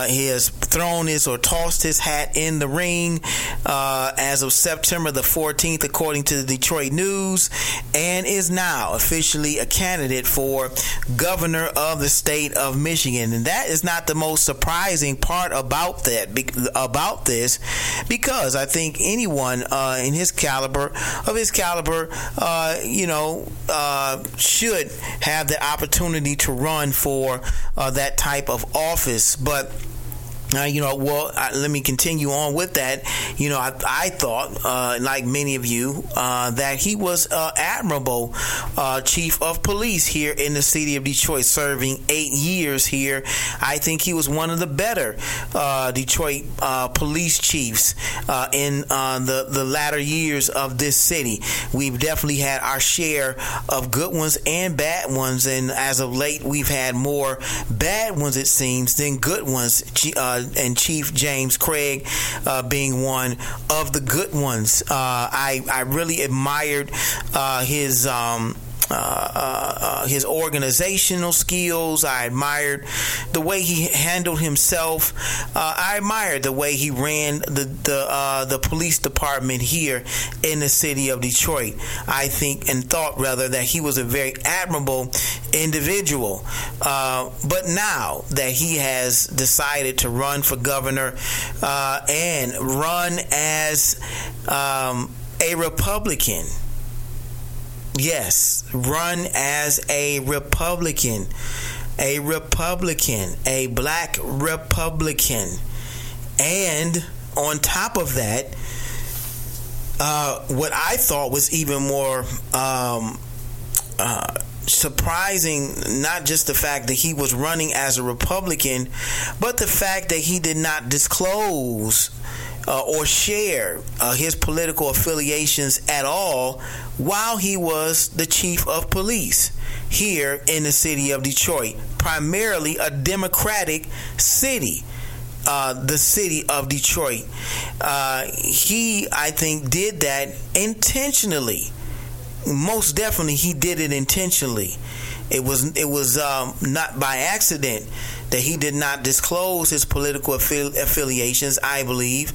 he has thrown his or tossed his hat in the ring as of September the 14th, according to the Detroit News, and is now officially a candidate for governor of the state of Michigan. And that is not the most surprising part about that about this, because I think anyone uh, in his caliber of his caliber, uh, you know, uh, should have the opportunity to run for uh, that type of office, but. Uh, you know, well, I, let me continue on with that. You know, I, I thought, uh, like many of you, uh, that he was uh, admirable uh, chief of police here in the city of Detroit, serving eight years here. I think he was one of the better uh, Detroit police chiefs in the the latter years of this city. We've definitely had our share of good ones and bad ones, and as of late, we've had more bad ones, it seems, than good ones and Chief James Craig uh, being one of the good ones. Uh, I I really admired uh, his. Um, uh, uh, his organizational skills. I admired the way he handled himself. Uh, I admired the way he ran the the uh, the police department here in the city of Detroit. I think and thought rather that he was a very admirable individual. Uh, but now that he has decided to run for governor uh, and run as um, a Republican Yes, run as a Republican. A Republican, a black Republican. And on top of that, uh, what I thought was even more um, uh, surprising, not just the fact that he was running as a Republican, but the fact that he did not disclose uh, or share uh, his political affiliations at all while he was the chief of police here in the city of Detroit, primarily a Democratic city. Uh, the city of Detroit. Uh, he, I think, did that intentionally. Most definitely, he did it intentionally. It was it was um, not by accident that he did not disclose his political affi- affiliations. I believe,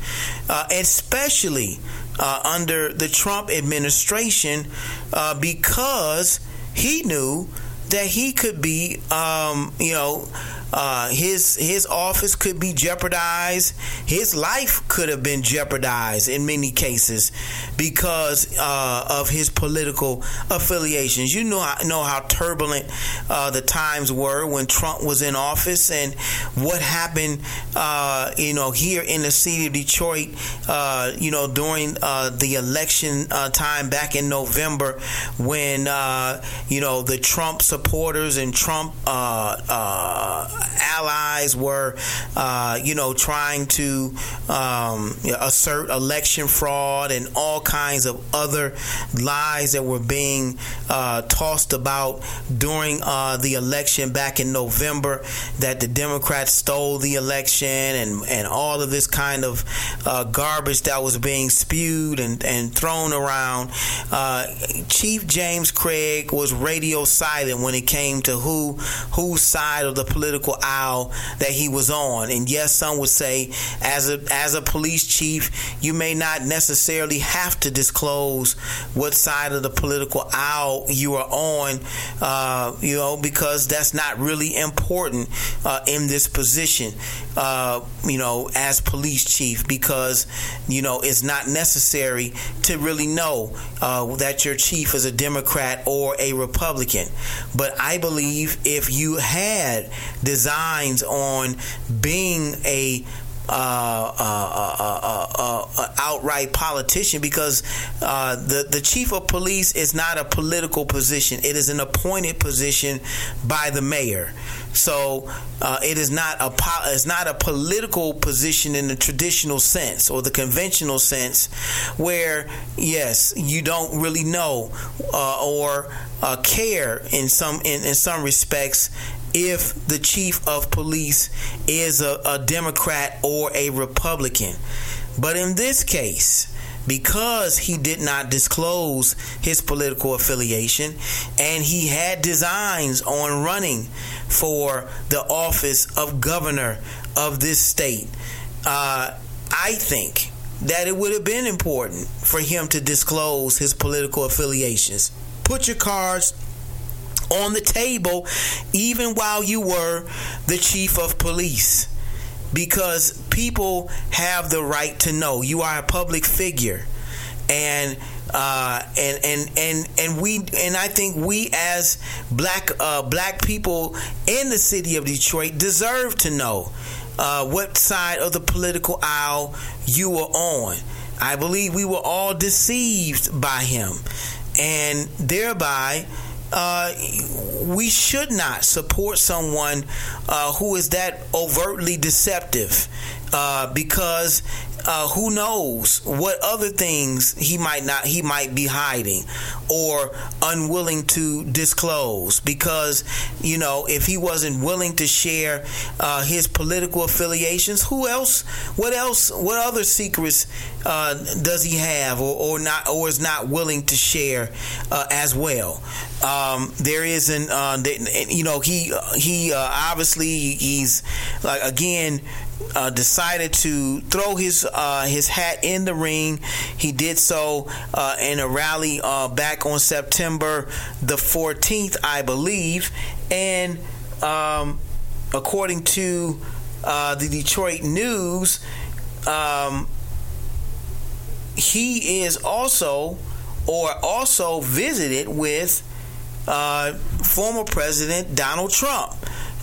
uh, especially uh, under the Trump administration, uh, because he knew that he could be, um, you know, uh, his his office could be jeopardized. His life could have been jeopardized in many cases because uh, of his political affiliations. You know know how turbulent uh, the times were when Trump was in office, and what happened. Uh, you know, here in the city of Detroit. Uh, you know, during uh, the election time back in November, when you know the Trump supporters and Trump allies were, uh, you know, trying to um, assert election fraud and all kinds of other lies that were being uh, tossed about during uh, the election back in November that the Democrats stole the election and, and all of this kind of uh, garbage that was being spewed and, and thrown around. Uh, Chief James Craig was radio silent when it came to who whose side of the political aisle that he was on. And yes, some would say, as a as a police chief, you may not necessarily have to disclose what side of the political aisle you are on, uh, you know, because that's not really important uh, in this position, uh, you know, as police chief, because you know it's not necessary to really know uh, that your chief is a Democrat or a Republican. But I believe if you had designs on being a uh, uh, uh, outright politician because the the chief of police is not a political position; it is an appointed position by the mayor. So uh, it is not a po- it's not a political position in the traditional sense or the conventional sense, where yes, you don't really know uh, or uh, care in some in, in some respects if the chief of police is a, a Democrat or a Republican. But in this case, because he did not disclose his political affiliation and he had designs on running for the office of governor of this state, uh, I think that it would have been important for him to disclose his political affiliations. Put your cards on the table even while you were the chief of police because people have the right to know you are a public figure and uh, and and and and we and I think we as black uh, black people in the city of Detroit deserve to know uh, what side of the political aisle you were on. I believe we were all deceived by him, and thereby uh, we should not support someone uh, who is that overtly deceptive uh, because uh, who knows what other things he might not he might be hiding or unwilling to disclose. Because you know if he wasn't willing to share uh, his political affiliations who else what else what other secrets uh, does he have or, or not or is not willing to share uh, as well? Um, there is an uh, you know he he uh, obviously he's like again uh, decided to throw his uh, his hat in the ring. He did so uh, in a rally uh, back on September the 14th, I believe, and um, according to uh, the Detroit News, um, he is also or also visited with uh, former President Donald Trump.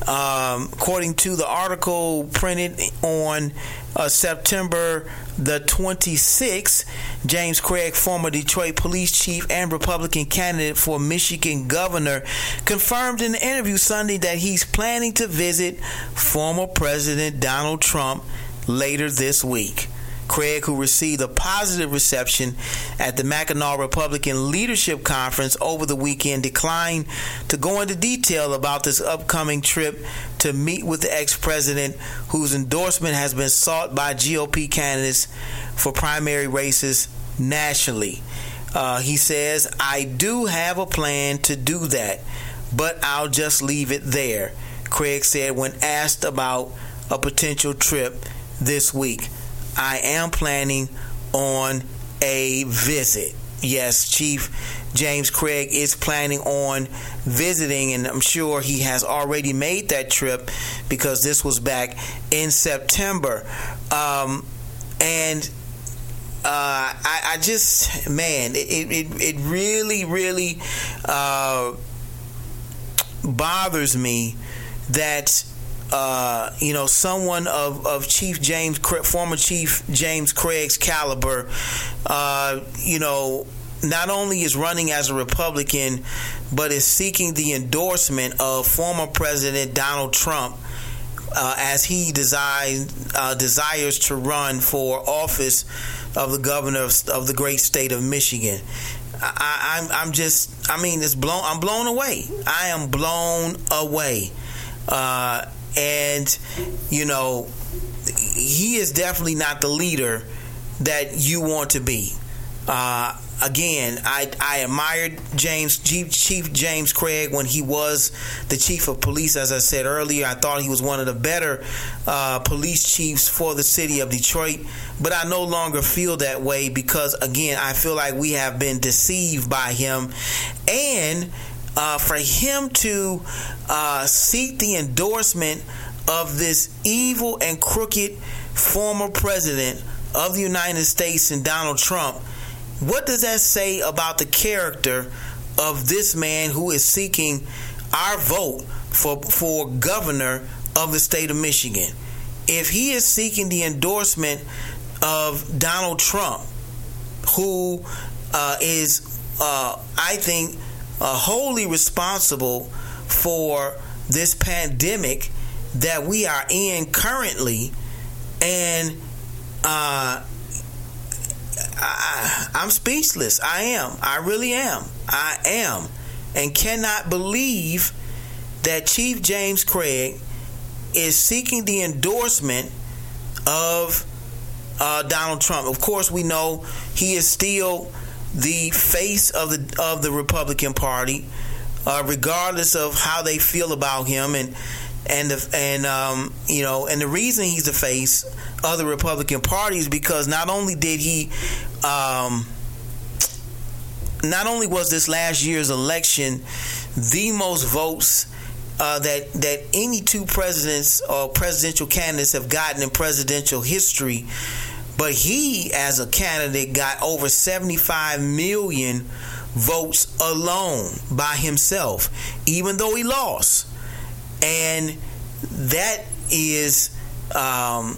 Um, according to the article printed on uh, September the 26th, James Craig, former Detroit police chief and Republican candidate for Michigan governor, confirmed in an interview Sunday that he's planning to visit former President Donald Trump later this week. Craig, who received a positive reception at the Mackinac Republican Leadership Conference over the weekend, declined to go into detail about this upcoming trip to meet with the ex president, whose endorsement has been sought by GOP candidates for primary races nationally. Uh, he says, I do have a plan to do that, but I'll just leave it there, Craig said when asked about a potential trip this week. I am planning on a visit. Yes, Chief James Craig is planning on visiting, and I'm sure he has already made that trip because this was back in September. Um, and uh, I, I, just, man, it, it, it really, really uh, bothers me that uh, you know, someone of, of Chief James, former Chief James Craig's caliber, uh, you know, not only is running as a Republican, but is seeking the endorsement of former President Donald Trump uh, as he design, uh, desires to run for office of the governor of, of the great state of Michigan. I, am I'm, I'm just I mean it's blown I'm blown away. I am blown away. Uh, and you know he is definitely not the leader that you want to be. Uh, again, I, I admired James Chief James Craig when he was the chief of police. As I said earlier, I thought he was one of the better uh, police chiefs for the city of Detroit. But I no longer feel that way because, again, I feel like we have been deceived by him, and uh, for him to uh, seek the endorsement of this evil and crooked former president of the United States and Donald Trump, what does that say about the character of this man who is seeking our vote for for governor of the state of Michigan? If he is seeking the endorsement of Donald Trump, who uh, is, uh, I think, uh, wholly responsible for this pandemic that we are in currently, and uh, I, I'm speechless. I am. I really am. I am, and cannot believe that Chief James Craig is seeking the endorsement of uh, Donald Trump. Of course, we know he is still the face of the of the Republican Party, uh, regardless of how they feel about him, and and the, and um, you know, and the reason he's the face of the Republican Party is because not only did he, um, not only was this last year's election the most votes. Uh, that that any two presidents or presidential candidates have gotten in presidential history, but he, as a candidate, got over 75 million votes alone by himself, even though he lost. And that is um,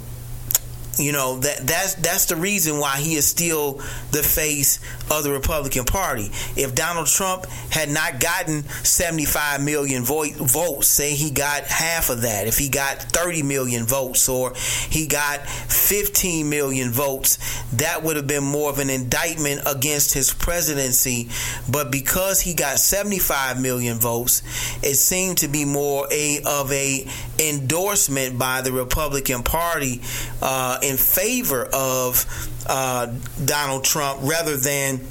you know that that's that's the reason why he is still the face of the Republican Party. If Donald Trump had not gotten 75 million vo- votes, say he got half of that, if he got 30 million votes or he got 15 million votes, that would have been more of an indictment against his presidency. But because he got 75 million votes, it seemed to be more a of a endorsement by the Republican Party. Uh, in favor of uh, Donald Trump rather than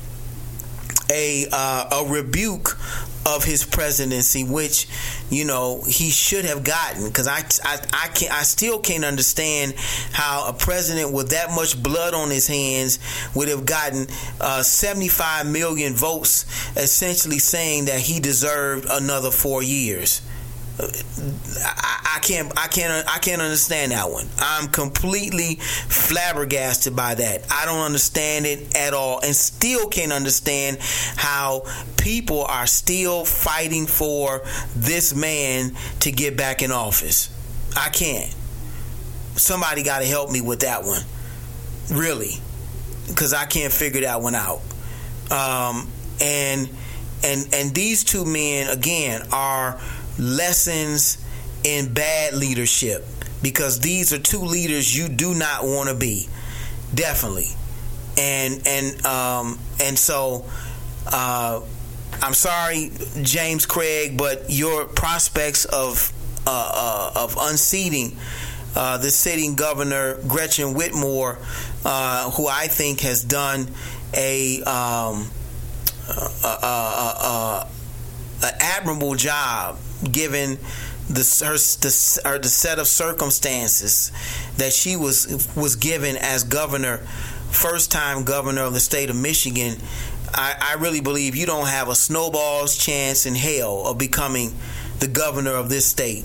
a uh, a rebuke of his presidency, which you know he should have gotten. Because I, I I can I still can't understand how a president with that much blood on his hands would have gotten uh, 75 million votes, essentially saying that he deserved another four years. I, can't I can't I can't understand that one. I'm completely flabbergasted by that. I don't understand it at all and still can't understand how people are still fighting for this man to get back in office. I can't. Somebody got to help me with that one. Really. Cuz I can't figure that one out. Um, and and and these two men again are lessons in bad leadership because these are two leaders you do not want to be. definitely, and and um, and so. Uh, I'm sorry, James Craig, but your prospects of uh, uh, of unseating uh, the sitting governor Gretchen Whitmer, uh, who I think has done a um, an admirable job given the her the, her, the set of circumstances that she was was given as governor, first time governor of the state of Michigan. I, I really believe you don't have a snowball's chance in hell of becoming the governor of this state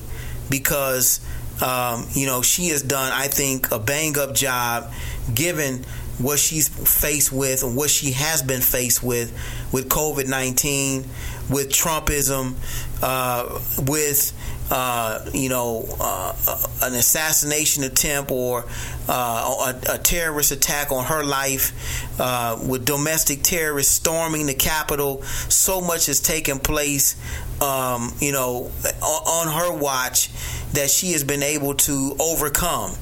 because um, you know she has done I think a bang up job given what she's faced with and what she has been faced with with COVID 19, with Trumpism, uh, with uh, you know, uh, an assassination attempt or uh, a, a, terrorist attack on her life, uh, with domestic terrorists storming the Capitol. So much has taken place, um, you know, on, on her watch that she has been able to overcome.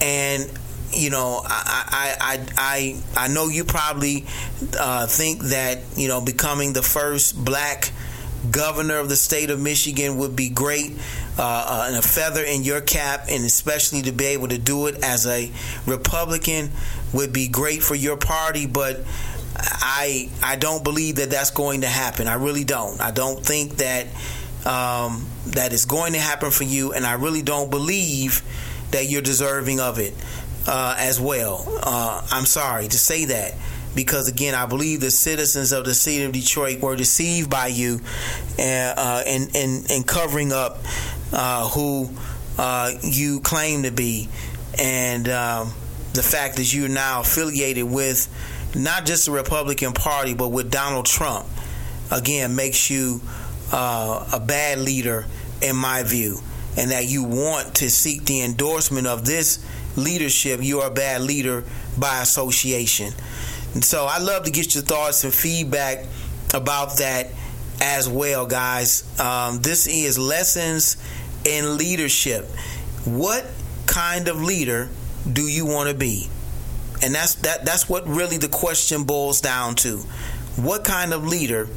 And you know, I I I I, know you probably uh, think that you know becoming the first black governor of the state of Michigan would be great. Uh, uh, and a feather in your cap, and especially to be able to do it as a Republican would be great for your party. But I I don't believe that that's going to happen. I really don't. I don't think that um, that is going to happen for you, and I really don't believe that you're deserving of it uh, as well. Uh, I'm sorry to say that because again, I believe the citizens of the city of Detroit were deceived by you and uh, and, and, and covering up uh, who uh, you claim to be, and um, the fact that you're now affiliated with not just the Republican Party but with Donald Trump, again makes you uh, a bad leader in my view, and that you want to seek the endorsement of this leadership, you're a bad leader by association. And so I love to get your thoughts and feedback about that as well, guys. Um, this is Lessons in Leadership. What kind of leader do you want to be? And that's that that's what really the question boils down to. What kind of leader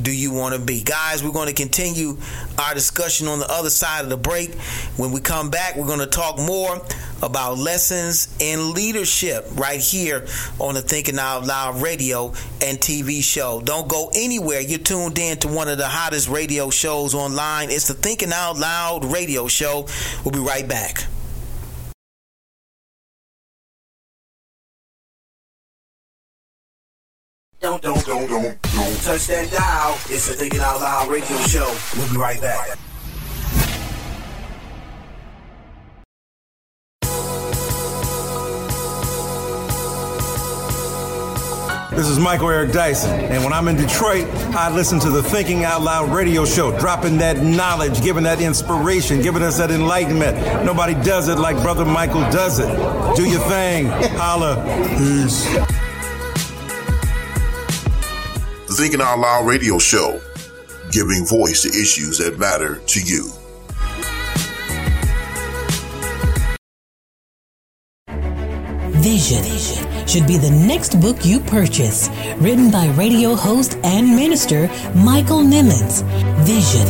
do you want to be? Guys, we're going to continue our discussion on the other side of the break. When we come back, we're going to talk more about lessons in leadership right here on the Thinking Out Loud radio and TV show. Don't go anywhere. You're tuned in to one of the hottest radio shows online. It's the Thinking Out Loud radio show. We'll be right back. Don't, don't, don't, don't, don't touch that dial. It's the Thinking Out Loud radio show. We'll be right back. This is Michael Eric Dyson, and when I'm in Detroit, I listen to the Thinking Out Loud radio show, dropping that knowledge, giving that inspiration, giving us that enlightenment. Nobody does it like Brother Michael does it. Do your thing. Holla. Peace. The Thinking Out Loud radio show, giving voice to issues that matter to you. Vision should be the next book you purchase. Written by radio host and minister Michael Nimmons. Vision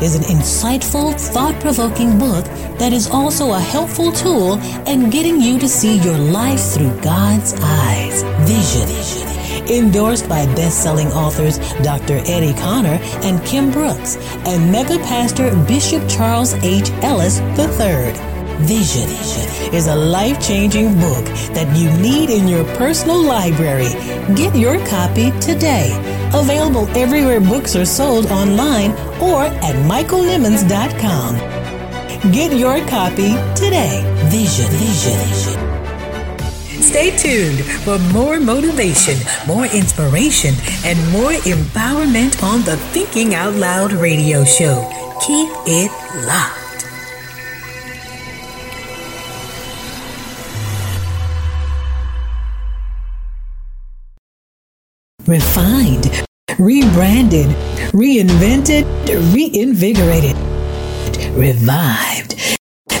is an insightful, thought provoking book that is also a helpful tool in getting you to see your life through God's eyes. Vision endorsed by best-selling authors Dr. Eddie Connor and Kim Brooks and mega pastor Bishop Charles H. Ellis III. Vision is a life changing book that you need in your personal library. Get your copy today. Available everywhere books are sold online or at michaelnimmons.com. Get your copy today. Vision, vision, vision. Stay tuned for more motivation, more inspiration, and more empowerment on the Thinking Out Loud radio show. Keep it locked. Refined, rebranded, reinvented, reinvigorated, revived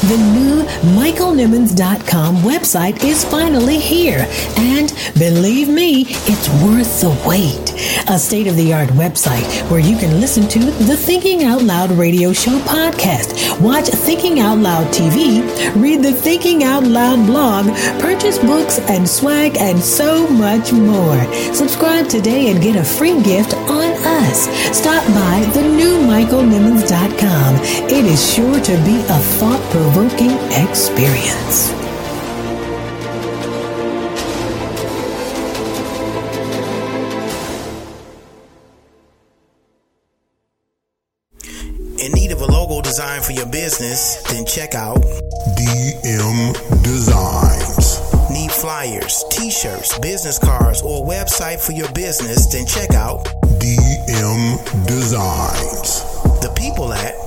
The new MichaelNimmons.com website is finally here. And believe me, it's worth the wait. A state of the art website where you can listen to the Thinking Out Loud radio show podcast, watch Thinking Out Loud TV, read the Thinking Out Loud blog, purchase books and swag, and so much more. Subscribe today and get a free gift on us. Stop by the new MichaelNimmons.com. It is sure to be a thought provoking experience. In need of a logo design for your business? Then check out DM Designs. Need flyers, t shirts, business cards, or a website for your business? Then check out DM Designs. The people at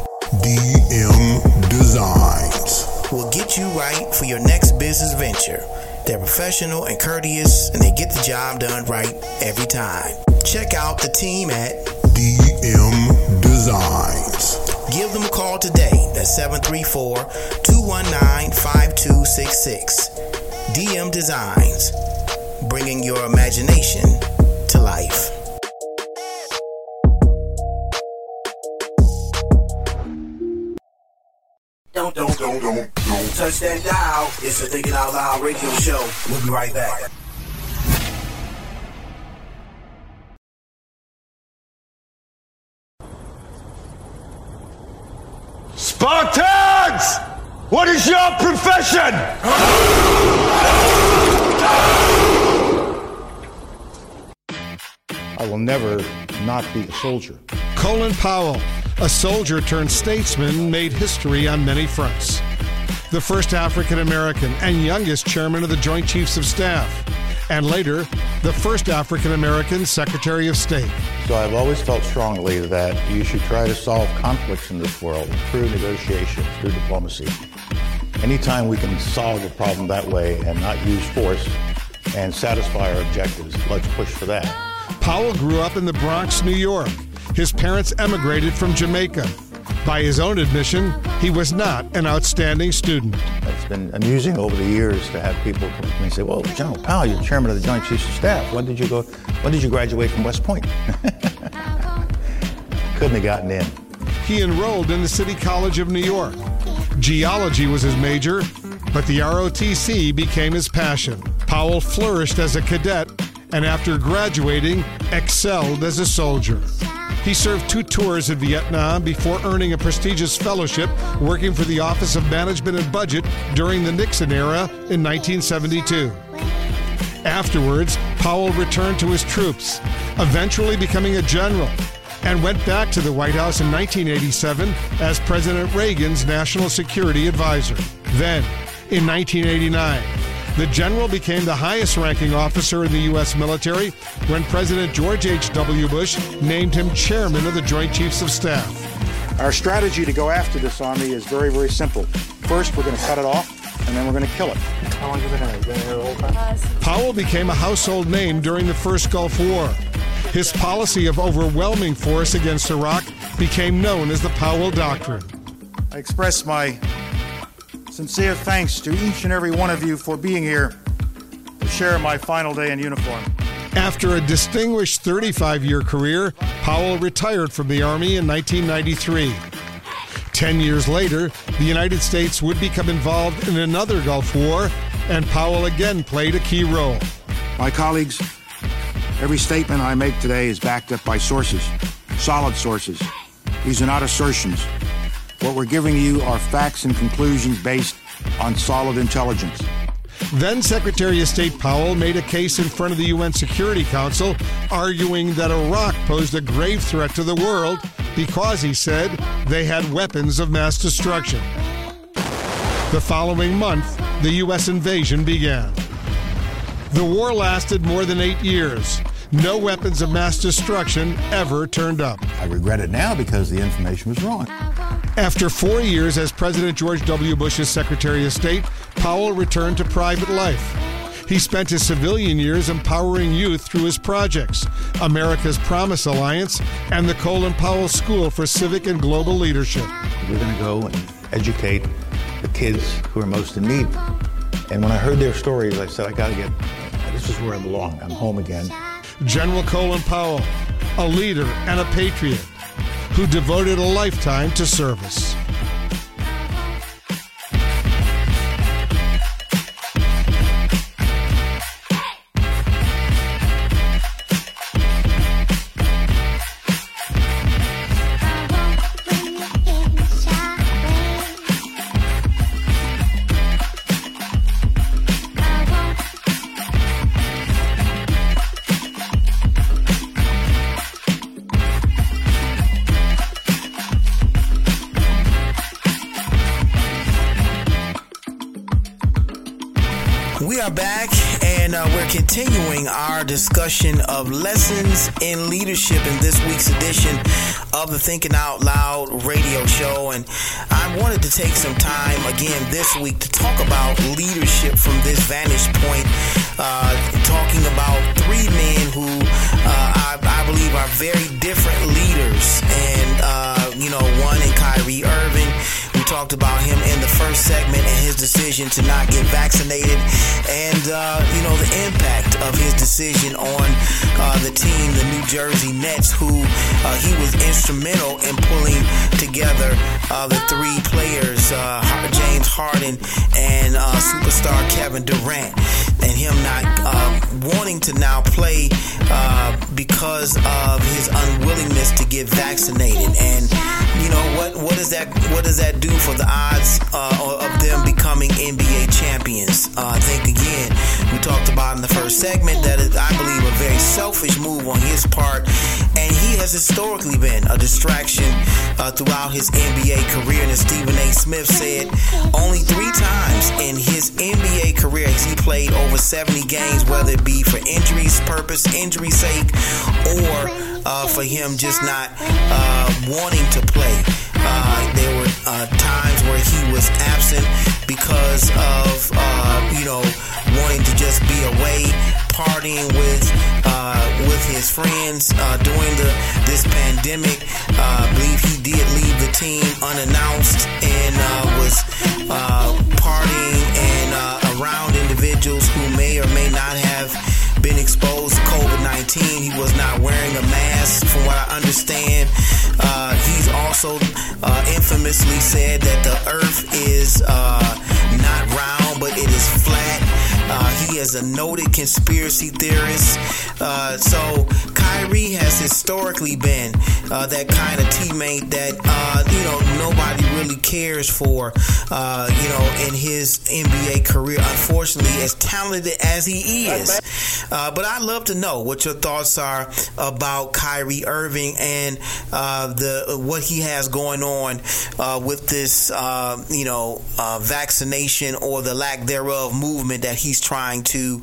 DM Designs will get you right for your next business venture. They're professional and courteous, and they get the job done right every time. Check out the team at DM Designs. Give them a call today. That's 734 219 5266. DM Designs, bringing your imagination to life. Touch that dial. It's a Thinking Out Loud radio show. We'll be right back. Spartans! What is your profession? I will never not be a soldier. Colin Powell, a soldier turned statesman, made history on many fronts. The first African American and youngest chairman of the Joint Chiefs of Staff, and later, the first African American Secretary of State. So I've always felt strongly that you should try to solve conflicts in this world through negotiation, through diplomacy. Anytime we can solve a problem that way and not use force and satisfy our objectives, let's push for that. Powell grew up in the Bronx, New York. His parents emigrated from Jamaica. By his own admission, he was not an outstanding student. It's been amusing over the years to have people come to me and say, "Well, General Powell, you're chairman of the Joint Chiefs of Staff. When did you go? When did you graduate from West Point?" Couldn't have gotten in. He enrolled in the City College of New York. Geology was his major, but the ROTC became his passion. Powell flourished as a cadet and after graduating, excelled as a soldier. He served two tours in Vietnam before earning a prestigious fellowship working for the Office of Management and Budget during the Nixon era in 1972. Afterwards, Powell returned to his troops, eventually becoming a general, and went back to the White House in 1987 as President Reagan's national security advisor. Then, in 1989, the general became the highest ranking officer in the U.S. military when President George H.W. Bush named him chairman of the Joint Chiefs of Staff. Our strategy to go after this army is very, very simple. First, we're going to cut it off, and then we're going to kill it. How long has it been there the whole time? Powell became a household name during the first Gulf War. His policy of overwhelming force against Iraq became known as the Powell Doctrine. I express my sincere thanks to each and every one of you for being here to share my final day in uniform. After a distinguished 35 year career, Powell retired from the Army in 1993. Ten years later, the United States would become involved in another Gulf War, and Powell again played a key role. My colleagues, every statement I make today is backed up by sources, solid sources. These are not assertions. What we're giving you are facts and conclusions based on solid intelligence. Then Secretary of State Powell made a case in front of the UN Security Council, arguing that Iraq posed a grave threat to the world because, he said, they had weapons of mass destruction. The following month, the U.S. invasion began. The war lasted more than eight years. No weapons of mass destruction ever turned up. I regret it now because the information was wrong. After four years as President George W. Bush's Secretary of State, Powell returned to private life. He spent his civilian years empowering youth through his projects, America's Promise Alliance, and the Colin Powell School for Civic and Global Leadership. We're going to go and educate the kids who are most in need. And when I heard their stories, I said, I got to get, this is where I belong. I'm home again. General Colin Powell, a leader and a patriot who devoted a lifetime to service. Continuing our discussion of lessons in leadership in this week's edition of the Thinking Out Loud radio show. And I wanted to take some time again this week to talk about leadership from this vantage point, uh, talking about three men who uh, I, I, believe are very different leaders. And, uh, you know, one in Kyrie Irving talked about him in the first segment and his decision to not get vaccinated and, uh, you know, the impact of his decision on uh, the team, the New Jersey Nets, who uh, he was instrumental in pulling together uh, the three players, uh, James Harden and uh, superstar Kevin Durant, and him not wanting to now play because of his unwillingness to get vaccinated. And, you know, what, what does that, what does that do for the odds uh, of them becoming NBA champions. Uh, I think again, we talked about in the first segment that is, I believe, a very selfish move on his part, and he has historically been a distraction uh, throughout his NBA career. And as Stephen A. Smith said, only three times in his NBA career has he played over 70 games, whether it be for injuries purpose, injury sake, or uh, for him just not uh, wanting to play. Uh, there were uh, times where he was absent because of, uh, you know, wanting to just be away, partying with uh, with his friends uh, during the this pandemic. I believe he did leave the team unannounced and was partying and around individuals who may or may not have been exposed to COVID 19. He was not wearing a mask, from what I understand. Uh, he's also uh, infamously said that the earth is uh, not round, but it is flat. Uh, he is a noted conspiracy theorist. Uh, so Kyrie has historically been uh, that kind of teammate that uh, you know nobody really cares for. Uh, you know, in his NBA career, unfortunately, as talented as he is. Uh, but I'd love to know what your thoughts are about Kyrie Irving and the what he has going on with this, you know, vaccination or the lack thereof movement that he's trying to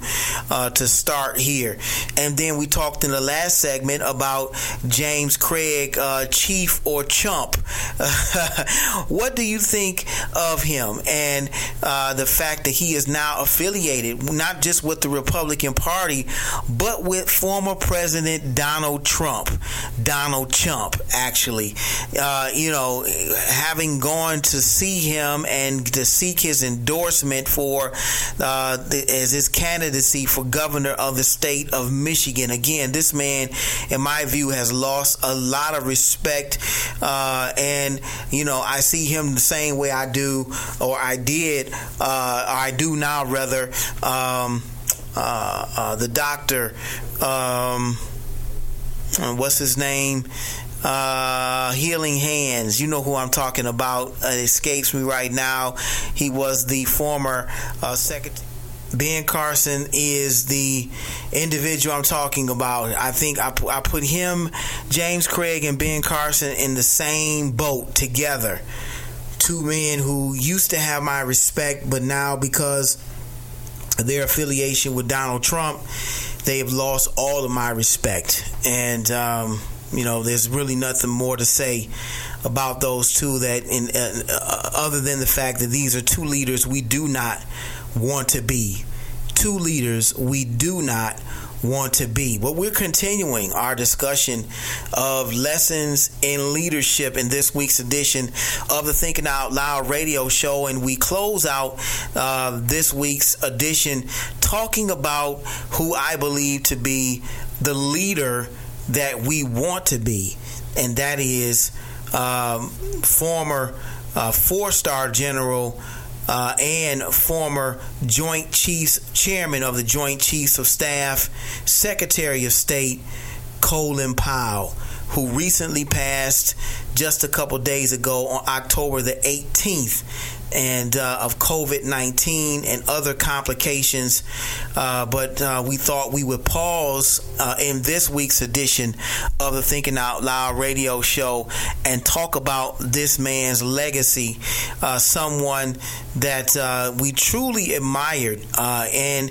uh, to start here. And then we talked in the last segment about James Craig, uh, chief or chump. what do you think of him and uh, the fact that he is now affiliated not just with the Republican Party, but with former President Donald Trump, Donald Trump, actually. Uh, you know, having gone to see him and to seek his endorsement for uh, the, as his candidacy for governor of the state of Michigan. Again, this man, in my view, has lost a lot of respect, uh, and you know, I see him the same way I do, or I did, uh, or I do now, rather. Um, uh, uh, the doctor, um, what's his name? uh, Healing Hands. You know who I'm talking about. It escapes me right now. He was the former uh, secretary. Ben Carson is the individual I'm talking about. I think I, I put him, James Craig, and Ben Carson in the same boat together. Two men who used to have my respect, but now because their affiliation with Donald Trump, they have lost all of my respect. And, um, you know, there's really nothing more to say about those two that, in, uh, other than the fact that these are two leaders we do not want to be. Two leaders we do not want to be. But we're continuing our discussion of lessons in leadership in this week's edition of the Thinking Out Loud radio show. And we close out uh, this week's edition talking about who I believe to be the leader that we want to be, and that is um, former uh, four star general. Uh, and former Joint Chiefs Chairman of the Joint Chiefs of Staff, Secretary of State Colin Powell, who recently passed just a couple days ago on October the 18th and uh, of COVID 19 and other complications. Uh, but uh, we thought we would pause uh, in this week's edition of the Thinking Out Loud radio show and talk about this man's legacy. Uh, someone that uh, we truly admired. and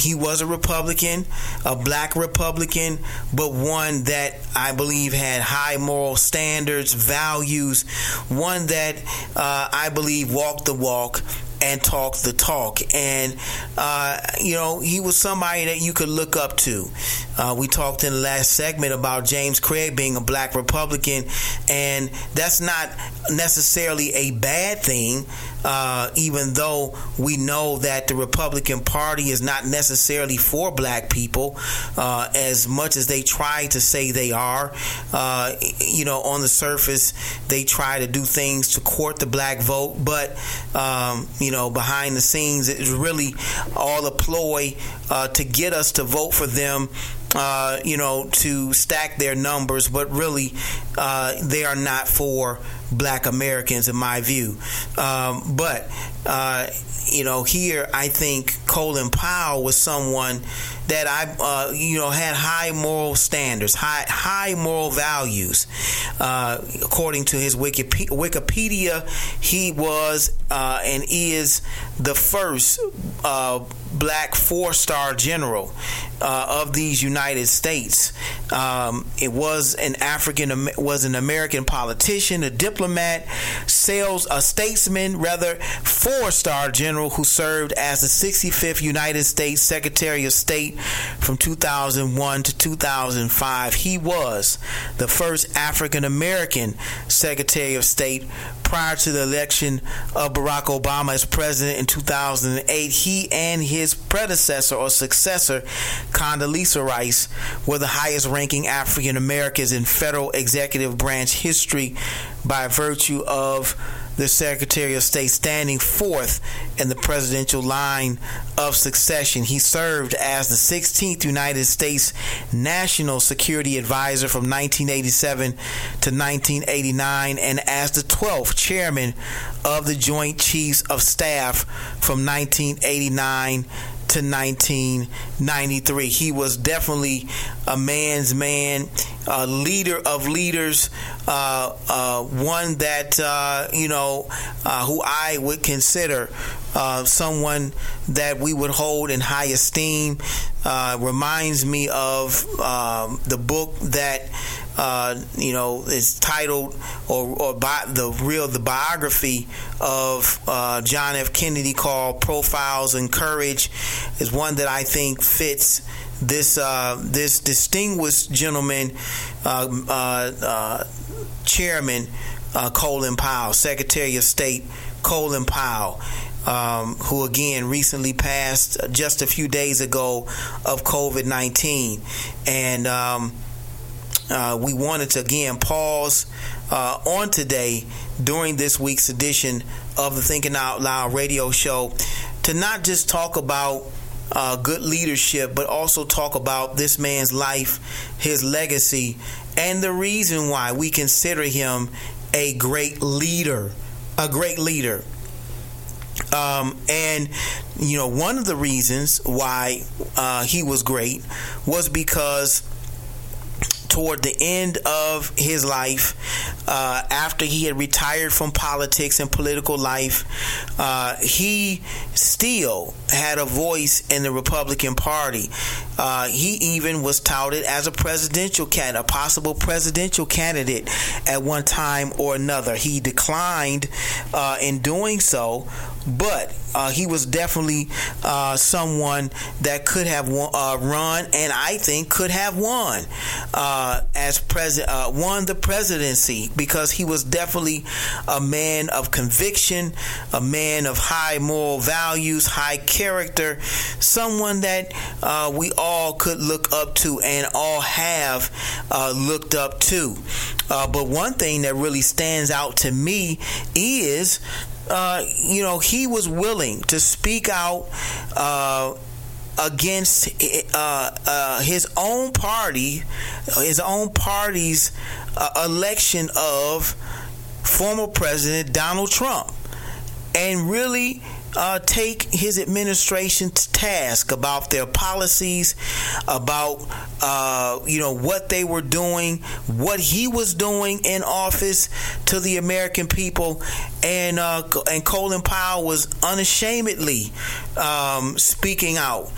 he was a Republican, a black Republican, but one that I believe had high moral standards, values, one that I believe walked the walk and talk the talk. And, uh, you know, he was somebody that you could look up to. Uh, we talked in the last segment about James Craig being a black Republican, and that's not necessarily a bad thing, uh, even though we know that the Republican Party is not necessarily for black people uh, as much as they try to say they are. Uh, you know, on the surface, they try to do things to court the black vote, but, um, you know, behind the scenes, it's really all a ploy uh, to get us to vote for them uh, you know, to stack their numbers, but really uh, they are not for black Americans, in my view. Um, but, uh, you know, here I think Colin Powell was someone that I, uh, you know, had high moral standards, high high moral values. Uh, according to his Wikipedia, he was uh, and is the first uh, black four star general uh, of these United States. Um, it was an African was an American politician, a diplomat, sales a statesman, rather four star general who served as the 65th United States Secretary of State from 2001 to 2005. He was the first African American Secretary of State prior to the election of Barack Obama as president in 2008. He and his predecessor or successor, Condoleezza Rice, were the highest ranking African Americans in federal executive branch history by virtue of the Secretary of State standing fourth in the presidential line of succession. He served as the 16th United States National Security Advisor from 1987 to 1989 and as the 12th Chairman of the Joint Chiefs of Staff from 1989 to 1993. He was definitely a man's man, a leader of leaders, uh, uh, one that, uh, you know, uh, who I would consider uh, someone that we would hold in high esteem. Uh, reminds me of um, the book that uh, you know, is titled or, or by the real the biography of uh, John F. Kennedy called "Profiles in Courage" is one that I think fits this uh, this distinguished gentleman, uh, uh, uh, Chairman Colin Powell, Secretary of State Colin Powell. Um, who again recently passed just a few days ago of COVID 19. And um, uh, we wanted to again pause uh, on today during this week's edition of the Thinking Out Loud radio show to not just talk about uh, good leadership, but also talk about this man's life, his legacy, and the reason why we consider him a great leader. A great leader. Um, and you know, one of the reasons why uh, he was great was because toward the end of his life, uh, after he had retired from politics and political life, uh, he still had a voice in the Republican Party. Uh, he even was touted as a presidential candidate, a possible presidential candidate at one time or another. He declined uh, in doing so, but uh, he was definitely uh, someone that could have won, uh, run, and I think could have won uh, as president, uh, won the presidency because he was definitely a man of conviction, a man of high moral values, high character, someone that uh, we all could look up to and all have looked up to. but one thing that really stands out to me is uh, you know, he was willing to speak out uh, against uh, uh his own party, his own party's uh, election of former President Donald Trump, and really uh, take his administration to task about their policies, about uh, you know what they were doing, what he was doing in office to the American people, and uh, and Colin Powell was unashamedly um, speaking out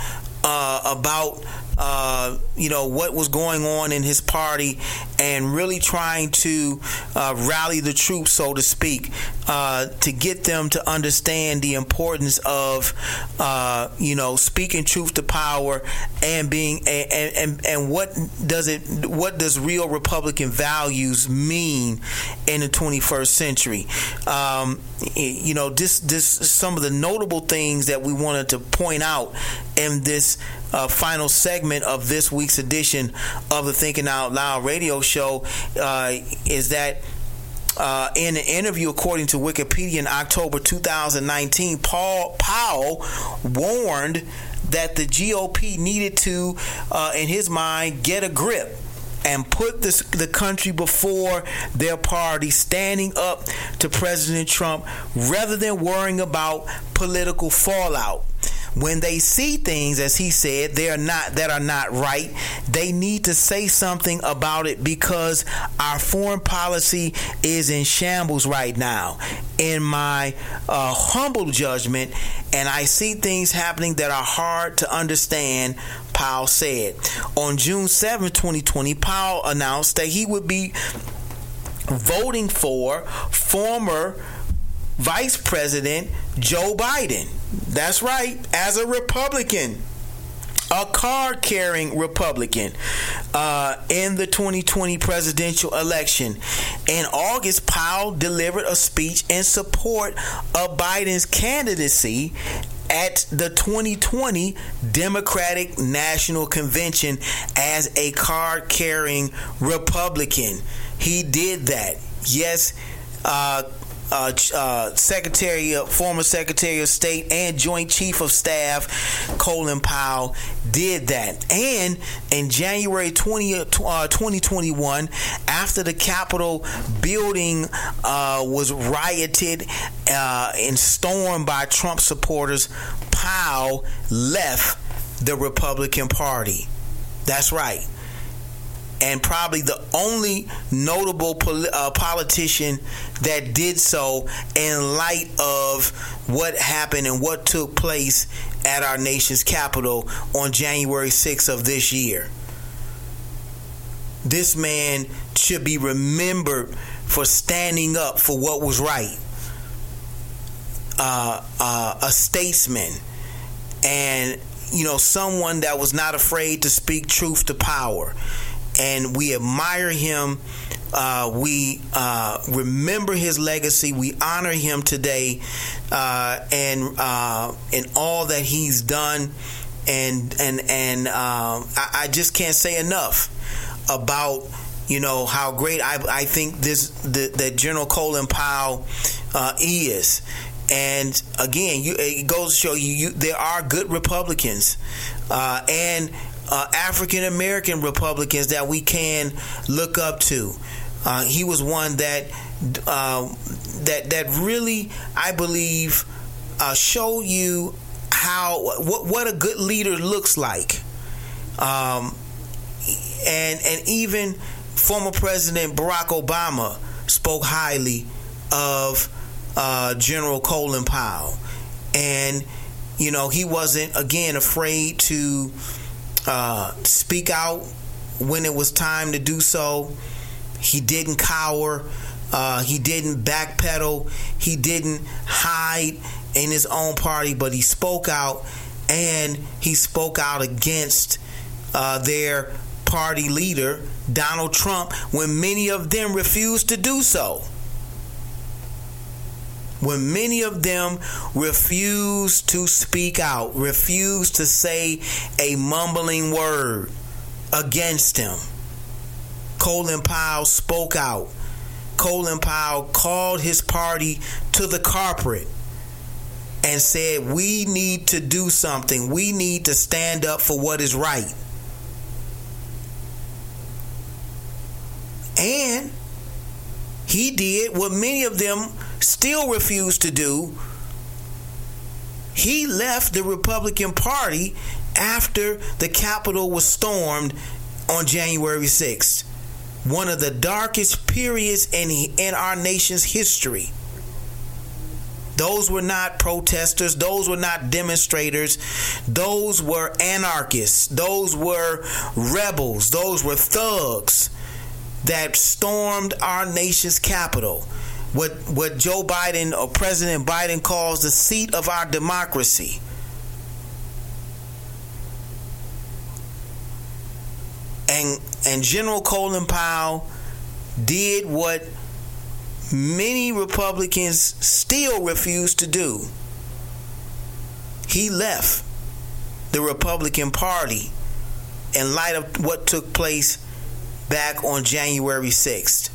uh, about uh, you know what was going on in his party and really trying to uh, rally the troops, so to speak, uh, to get them to understand the importance of uh, you know speaking truth to power and being and, and and what does it what does real Republican values mean in the 21st century? Um, you know, this this some of the notable things that we wanted to point out in this uh, final segment of this week's edition of the Thinking Out Loud radio show uh, is that. Uh, in an interview, according to Wikipedia, in October 2019, Paul Powell warned that the GOP needed to, uh, in his mind, get a grip and put this, the country before their party, standing up to President Trump rather than worrying about political fallout when they see things as he said they are not that are not right. They need to say something about it because our foreign policy is in shambles right now. In my uh, humble judgment and i see things happening that are hard to understand powell said. On june 7 2020 powell announced that he would be voting for former Vice President Joe Biden. That's right, as a Republican a card carrying Republican uh, in the 2020 presidential election. In August, Powell delivered a speech in support of Biden's candidacy at the 2020 Democratic National Convention as a card carrying Republican. He did that. Yes, uh, uh, uh, Secretary, former Secretary of State, and Joint Chief of Staff Colin Powell did that. And in January 20, uh, 2021, after the Capitol building uh, was rioted uh, and stormed by Trump supporters, Powell left the Republican Party. That's right and probably the only notable pol- uh, politician that did so in light of what happened and what took place at our nation's capital on January 6th of this year. This man should be remembered for standing up for what was right. Uh, uh, a statesman and you know someone that was not afraid to speak truth to power and we admire him. Uh, we uh, remember his legacy. We honor him today, uh, and uh, and all that he's done, and and and um, I, I, just can't say enough about you know how great I, I think this the, that General Colin Powell uh, is. And again, you, it goes to show you, you there are good Republicans, uh, and uh, African American Republicans that we can look up to. Uh, he was one that uh, that that really, I believe, uh, showed you how what what a good leader looks like. Um, and and even former President Barack Obama spoke highly of uh, General Colin Powell, and you know he wasn't again afraid to uh, speak out when it was time to do so. He didn't cower. Uh, he didn't backpedal. He didn't hide. in his own party, but he spoke out and he spoke out against uh, their party leader, Donald Trump, when many of them refused to do so. When many of them refused to speak out, refused to say a mumbling word against him. Colin Powell spoke out. Colin Powell called his party to the carpet and said, We need to do something. We need to stand up for what is right. And he did what many of them still refused to do. He left the Republican Party after the Capitol was stormed on January 6th. One of the darkest periods in, in our nation's history. Those were not protesters. Those were not demonstrators. Those were anarchists. Those were rebels. Those were thugs that stormed our nation's capital. What, what Joe Biden or President Biden calls the seat of our democracy. And, and General Colin Powell did what many Republicans still refuse to do. He left the Republican Party in light of what took place back on January 6th.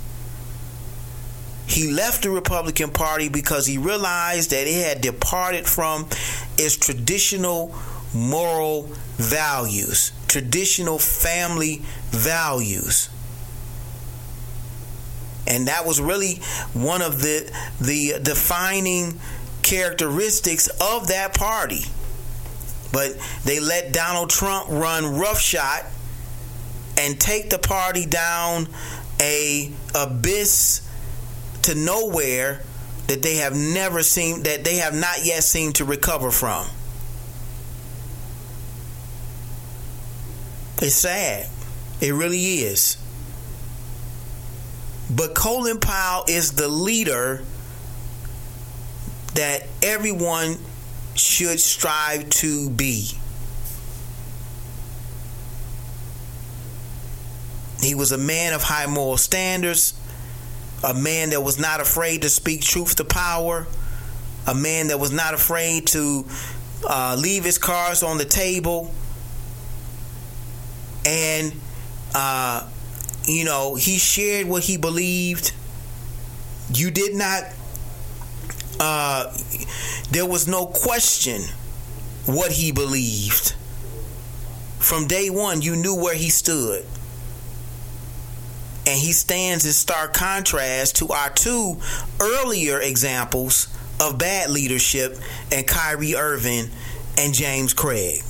He left the Republican Party because he realized that it had departed from its traditional moral values, traditional family values and that was really one of the the defining characteristics of that party. But they let Donald Trump run roughshod and take the party down a abyss to nowhere that they have never seen that they have not yet seemed to recover from. It's sad. It really is. But Colin Powell is the leader that everyone should strive to be. He was a man of high moral standards, a man that was not afraid to speak truth to power, a man that was not afraid to uh, leave his cards on the table, and uh, you know, he shared what he believed. You did not, uh, there was no question what he believed. From day one, you knew where he stood. And he stands in stark contrast to our two earlier examples of bad leadership and Kyrie Irving and James Craig.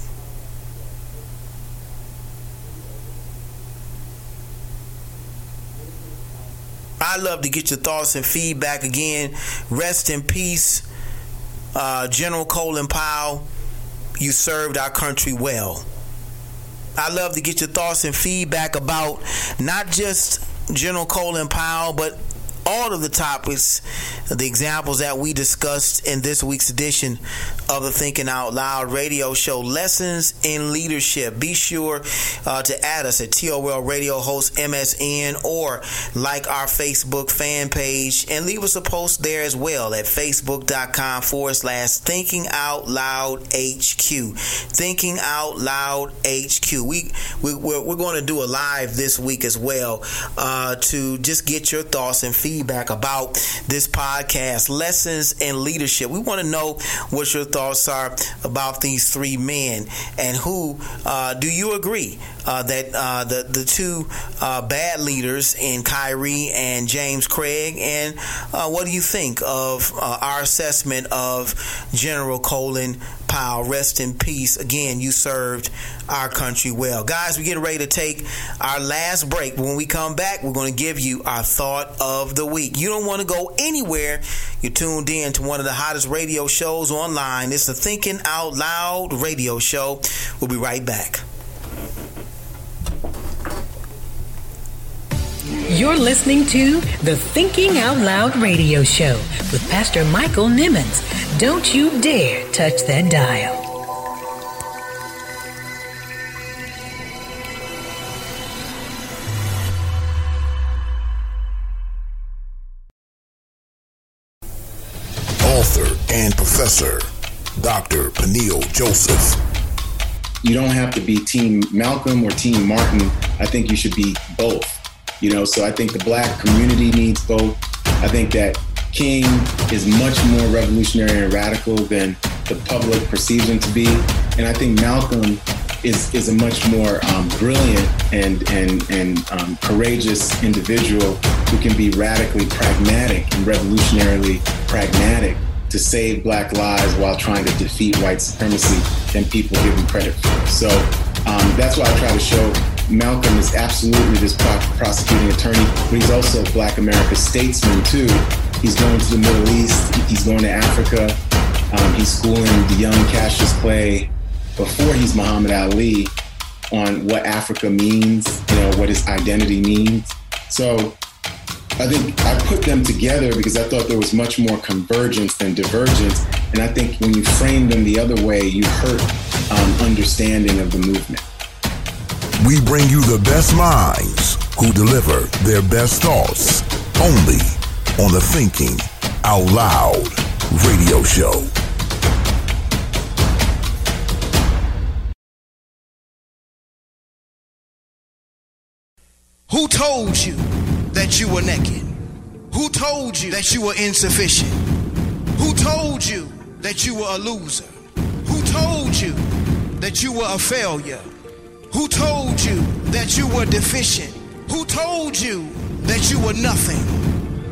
I love to get your thoughts and feedback again. Rest in peace, uh, General Colin Powell. You served our country well. I love to get your thoughts and feedback about not just General Colin Powell, but all of the topics, the examples that we discussed in this week's edition of the Thinking Out Loud radio show, Lessons in Leadership. Be sure uh, to add us at TOL Radio Host MSN or like our Facebook fan page and leave us a post there as well at facebook.com forward slash Thinking Out Loud HQ. Thinking Out Loud HQ. We, we, we're, we're going to do a live this week as well uh, to just get your thoughts and feedback feedback about this podcast, Lessons in Leadership. We want to know what your thoughts are about these three men and who uh, do you agree uh, that uh, the, the two uh, bad leaders in Kyrie and James Craig, and uh, what do you think of uh, our assessment of General Colin Powell? Rest in peace. Again, you served our country well. Guys, we're getting ready to take our last break. When we come back, we're going to give you our thought of the week. You don't want to go anywhere. You're tuned in to one of the hottest radio shows online. It's the Thinking Out Loud radio show. We'll be right back. You're listening to the Thinking Out Loud radio show with Pastor Michael Nimmons. Don't you dare touch that dial. Author and professor, Dr. Peniel Joseph. You don't have to be Team Malcolm or Team Martin. I think you should be both. You know, so I think the black community needs both. I think that King is much more revolutionary and radical than the public perceives him to be. And I think Malcolm is, is a much more um, brilliant and, and, and um, courageous individual who can be radically pragmatic and revolutionarily pragmatic to save black lives while trying to defeat white supremacy than people give him credit for. So um, that's why I try to show Malcolm is absolutely this prosecuting attorney, but he's also a black America statesman too. He's going to the Middle East, he's going to Africa, um, he's schooling the young Cassius Clay before he's Muhammad Ali on what Africa means, you know, what his identity means. So I think I put them together because I thought there was much more convergence than divergence. And I think when you frame them the other way, you hurt um, understanding of the movement. We bring you the best minds who deliver their best thoughts only on the Thinking Out Loud radio show. Who told you that you were naked? Who told you that you were insufficient? Who told you that you were a loser? Who told you that you were a failure? Who told you that you were deficient? Who told you that you were nothing?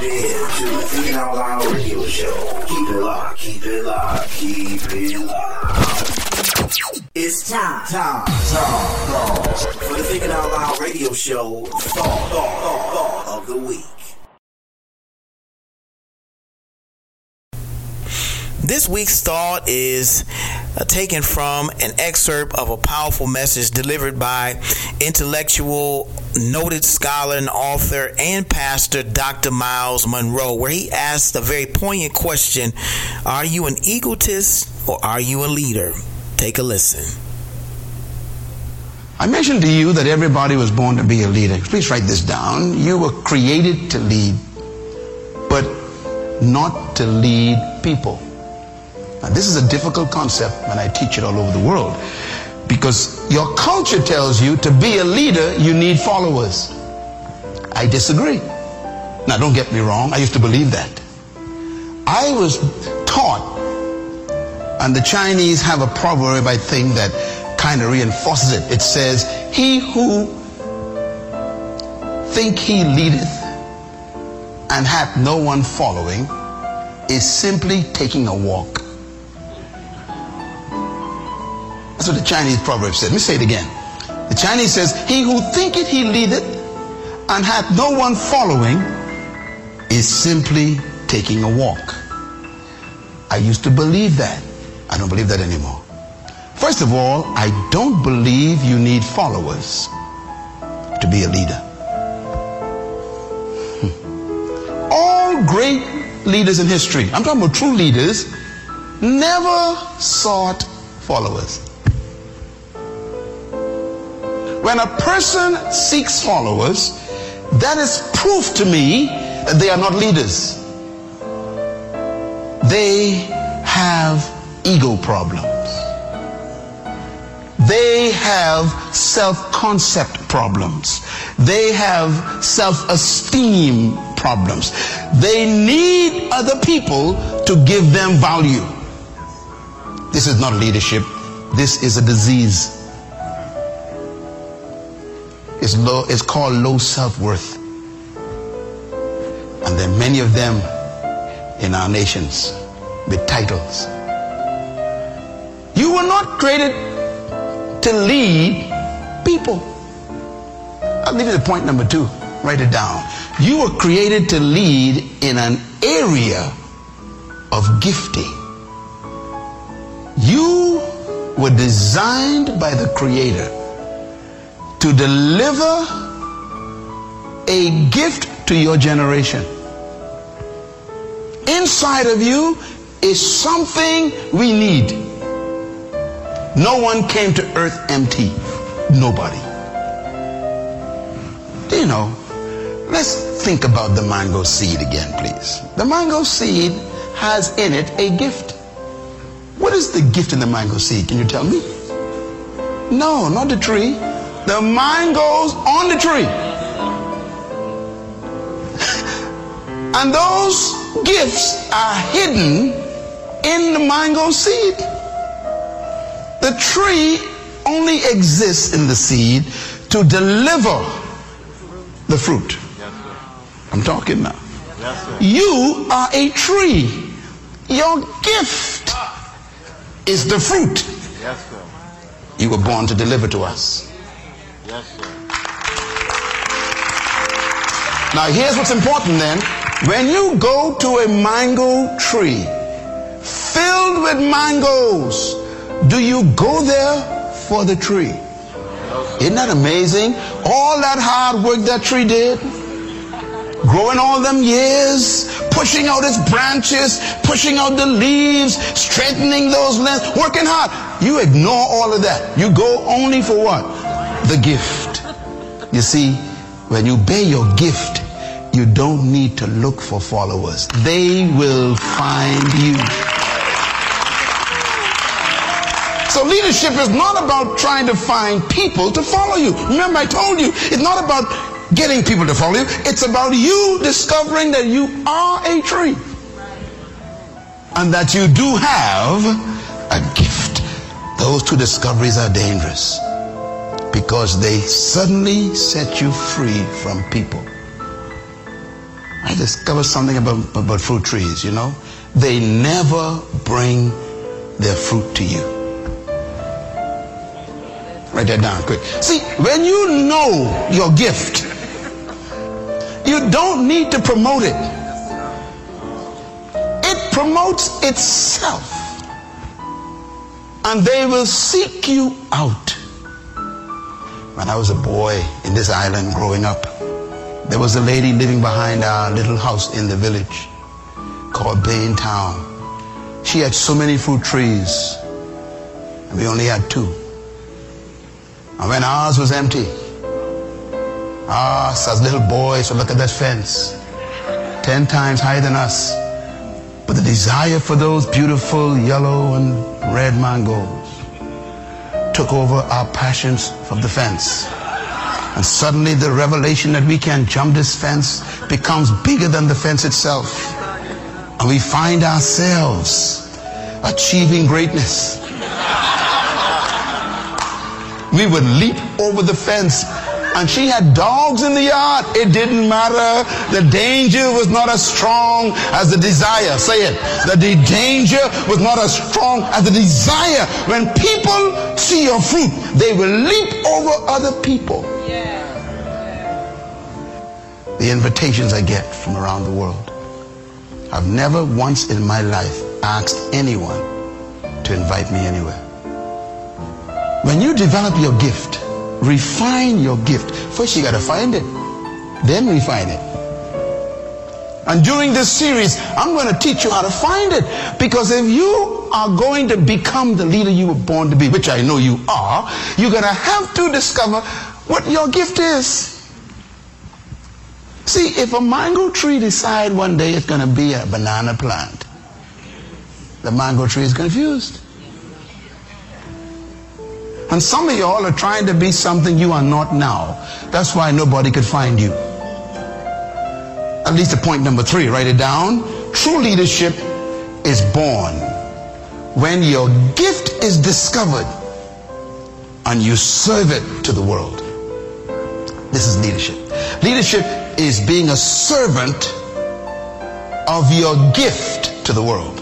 Tuned in to the Loud radio show. Keep it locked, keep it locked, keep it locked. It's time, time, time, for the Thinking Out Loud radio show thought, thought, thought, thought of the week. This week's thought is uh, taken from an excerpt of a powerful message delivered by intellectual, noted scholar and author and pastor Dr. Myles Munroe, where he asked a very poignant question Are you an egotist or are you a leader? Take a listen. I mentioned to you that everybody was born to be a leader. Please write this down. You were created to lead, but not to lead people. Now, this is a difficult concept and I teach it all over the world because your culture tells you to be a leader, you need followers. I disagree. Now, don't get me wrong, I used to believe that. I was taught, and the Chinese have a proverb, I think, that kind of reinforces it. It says, He who think he leadeth and hath no one following is simply taking a walk. That's what the Chinese proverb said. Let me say it again. The Chinese says, He who thinketh he leadeth and hath no one following is simply taking a walk. I used to believe that. I don't believe that anymore. First of all, I don't believe you need followers to be a leader. Hmm. All great leaders in history, I'm talking about true leaders, never sought followers. When a person seeks followers, that is proof to me that they are not leaders. They have ego problems. They have self-concept problems. They have self-esteem problems. They need other people to give them value. This is not leadership. This is a disease. It's, low, it's called low self-worth. And there are many of them in our nations with titles. You were not created to lead people. I'll leave you the point number two. Write it down. You were created to lead in an area of gifting. You were designed by the Creator to deliver a gift to your generation. Inside of you is something we need. No one came to earth empty. Nobody. You know? Let's think about the mango seed again, please. The mango seed has in it a gift. What is the gift in the mango seed? Can you tell me? No, not the tree. The mangoes on the tree. and those gifts are hidden in the mango seed. The tree only exists in the seed to deliver the fruit. I'm talking now. You are a tree. Your gift is the fruit you were born to deliver to us. Now, here's what's important then. When you go to a mango tree filled with mangoes, do you go there for the tree? Isn't that amazing? All that hard work that tree did, growing all them years, pushing out its branches, pushing out the leaves, straightening those limbs, working hard. You ignore all of that. You go only for what? The gift. You see, when you bear your gift, you don't need to look for followers. They will find you. So leadership is not about trying to find people to follow you. Remember I told you, it's not about getting people to follow you. It's about you discovering that you are a tree. And that you do have a gift. Those two discoveries are dangerous because they suddenly set you free from people. I discovered something about, about fruit trees, you know. They never bring their fruit to you. Write that down quick. See, when you know your gift, you don't need to promote it. It promotes itself. And they will seek you out. When I was a boy in this island growing up, there was a lady living behind our little house in the village called Bain Town. She had so many fruit trees, and we only had two. And when ours was empty, us as little boys would look at that fence, ten times higher than us. But the desire for those beautiful yellow and red mangoes took over our passions from the fence. And suddenly the revelation that we can jump this fence becomes bigger than the fence itself. And we find ourselves achieving greatness. We would leap over the fence and she had dogs in the yard, it didn't matter. The danger was not as strong as the desire. Say it. The danger was not as strong as the desire. When people see your fruit, they will leap over other people. The invitations I get from around the world. I've never once in my life asked anyone to invite me anywhere. When you develop your gift, refine your gift. First, you got to find it, then refine it. And during this series, I'm going to teach you how to find it. Because if you are going to become the leader you were born to be, which I know you are, you're going to have to discover what your gift is. See, if a mango tree decide one day it's going to be a banana plant, the mango tree is confused. And some of y'all are trying to be something you are not now. That's why nobody could find you. At least at point number three, write it down. True leadership is born when your gift is discovered and you serve it to the world. This is leadership. Leadership is being a servant of your gift to the world.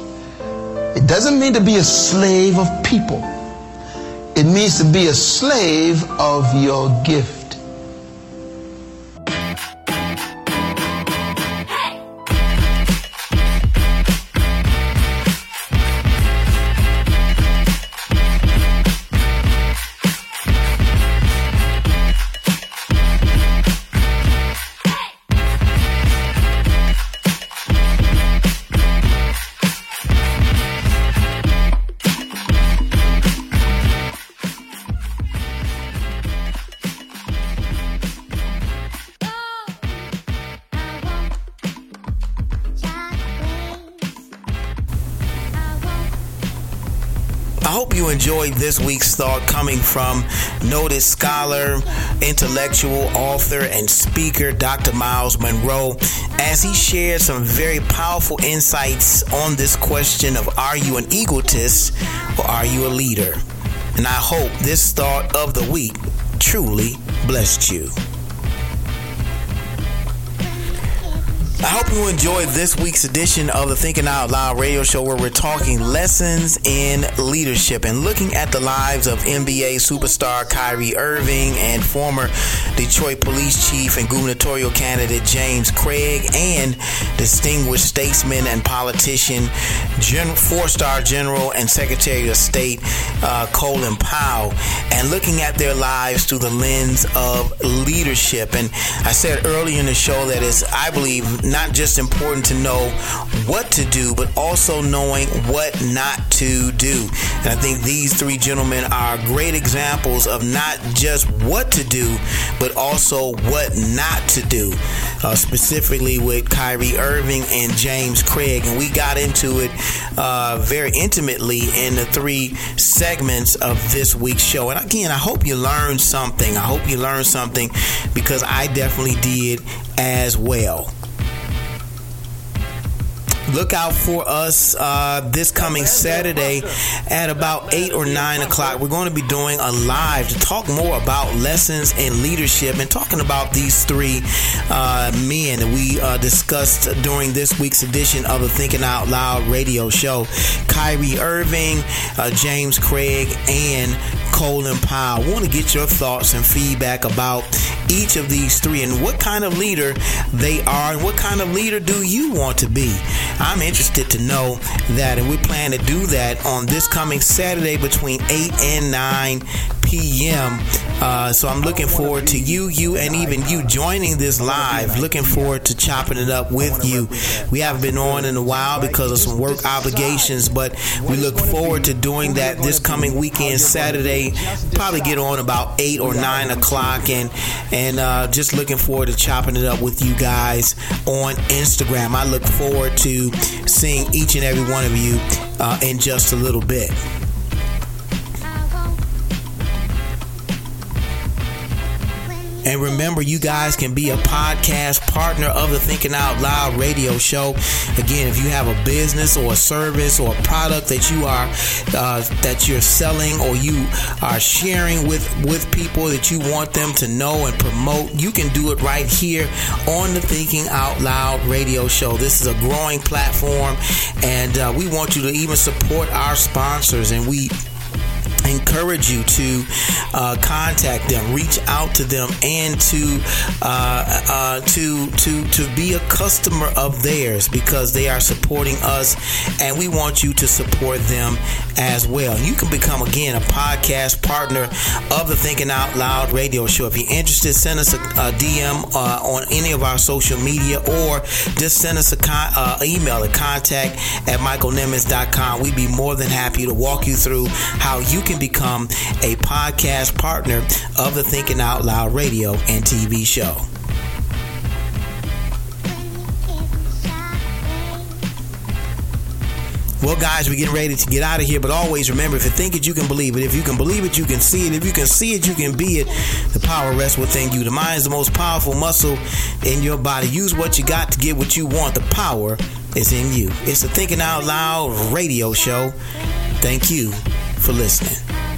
It doesn't mean to be a slave of people. It means to be a slave of your gift. Enjoyed this week's thought coming from noted scholar, intellectual, author, and speaker Dr. Myles Munroe as he shared some very powerful insights on this question of are you an egotist or are you a leader? And I hope this thought of the week truly blessed you. I hope you enjoyed this week's edition of the Thinking Out Loud radio show where we're talking lessons in leadership and looking at the lives of NBA superstar Kyrie Irving and former Detroit police chief and gubernatorial candidate James Craig and distinguished statesman and politician, four-star general and secretary of state uh, Colin Powell and looking at their lives through the lens of leadership. And I said earlier in the show that it's, I believe, not just important to know what to do, but also knowing what not to do. And I think these three gentlemen are great examples of not just what to do, but also what not to do. Uh, specifically with Kyrie Irving and James Craig. And we got into it uh, very intimately in the three segments of this week's show. And again, I hope you learned something. I hope you learned something because I definitely did as well. Look out for us uh, this coming Saturday at about 8 or 9 o'clock. We're going to be doing a live to talk more about lessons in leadership and talking about these three uh, men that we uh, discussed during this week's edition of the Thinking Out Loud radio show. Kyrie Irving, uh, James Craig, and Colin Powell. I want to get your thoughts and feedback about each of these three and what kind of leader they are and what kind of leader do you want to be. I'm interested to know that, and we plan to do that on this coming Saturday between 8 and 9 p.m. Uh, so I'm looking forward to you, you, and even you joining this live. Looking forward to chopping it up with you. We haven't been on in a while because of some work obligations, but we look forward to doing that this coming weekend, Saturday. Probably get on about eight or nine o'clock, and and uh, just looking forward to chopping it up with you guys on Instagram. I look forward to seeing each and every one of you uh, in just a little bit. And remember, you guys can be a podcast partner of the Thinking Out Loud radio show. Again, if you have a business or a service or a product that you are uh, that you're selling or you are sharing with with people that you want them to know and promote, you can do it right here on the Thinking Out Loud radio show. This is a growing platform, and uh, we want you to even support our sponsors, and we encourage you to uh, contact them, reach out to them, and to uh, uh, to to to be a customer of theirs because they are supporting us, and we want you to support them as well. You can become again a podcast partner of the Thinking Out Loud radio show. If you're interested, send us a, a DM uh, on any of our social media, or just send us a con- uh, email at contact at michaelnimmons.com. We'd be more than happy to walk you through how you can become a podcast partner of the Thinking Out Loud radio and TV show. Well, guys, we're getting ready to get out of here, but always remember if you think it, you can believe it. If you can believe it, you can see it. If you can see it, you can be it. The power rests within you. The mind is the most powerful muscle in your body. Use what you got to get what you want. The power is in you. It's the Thinking Out Loud radio show. Thank you for listening.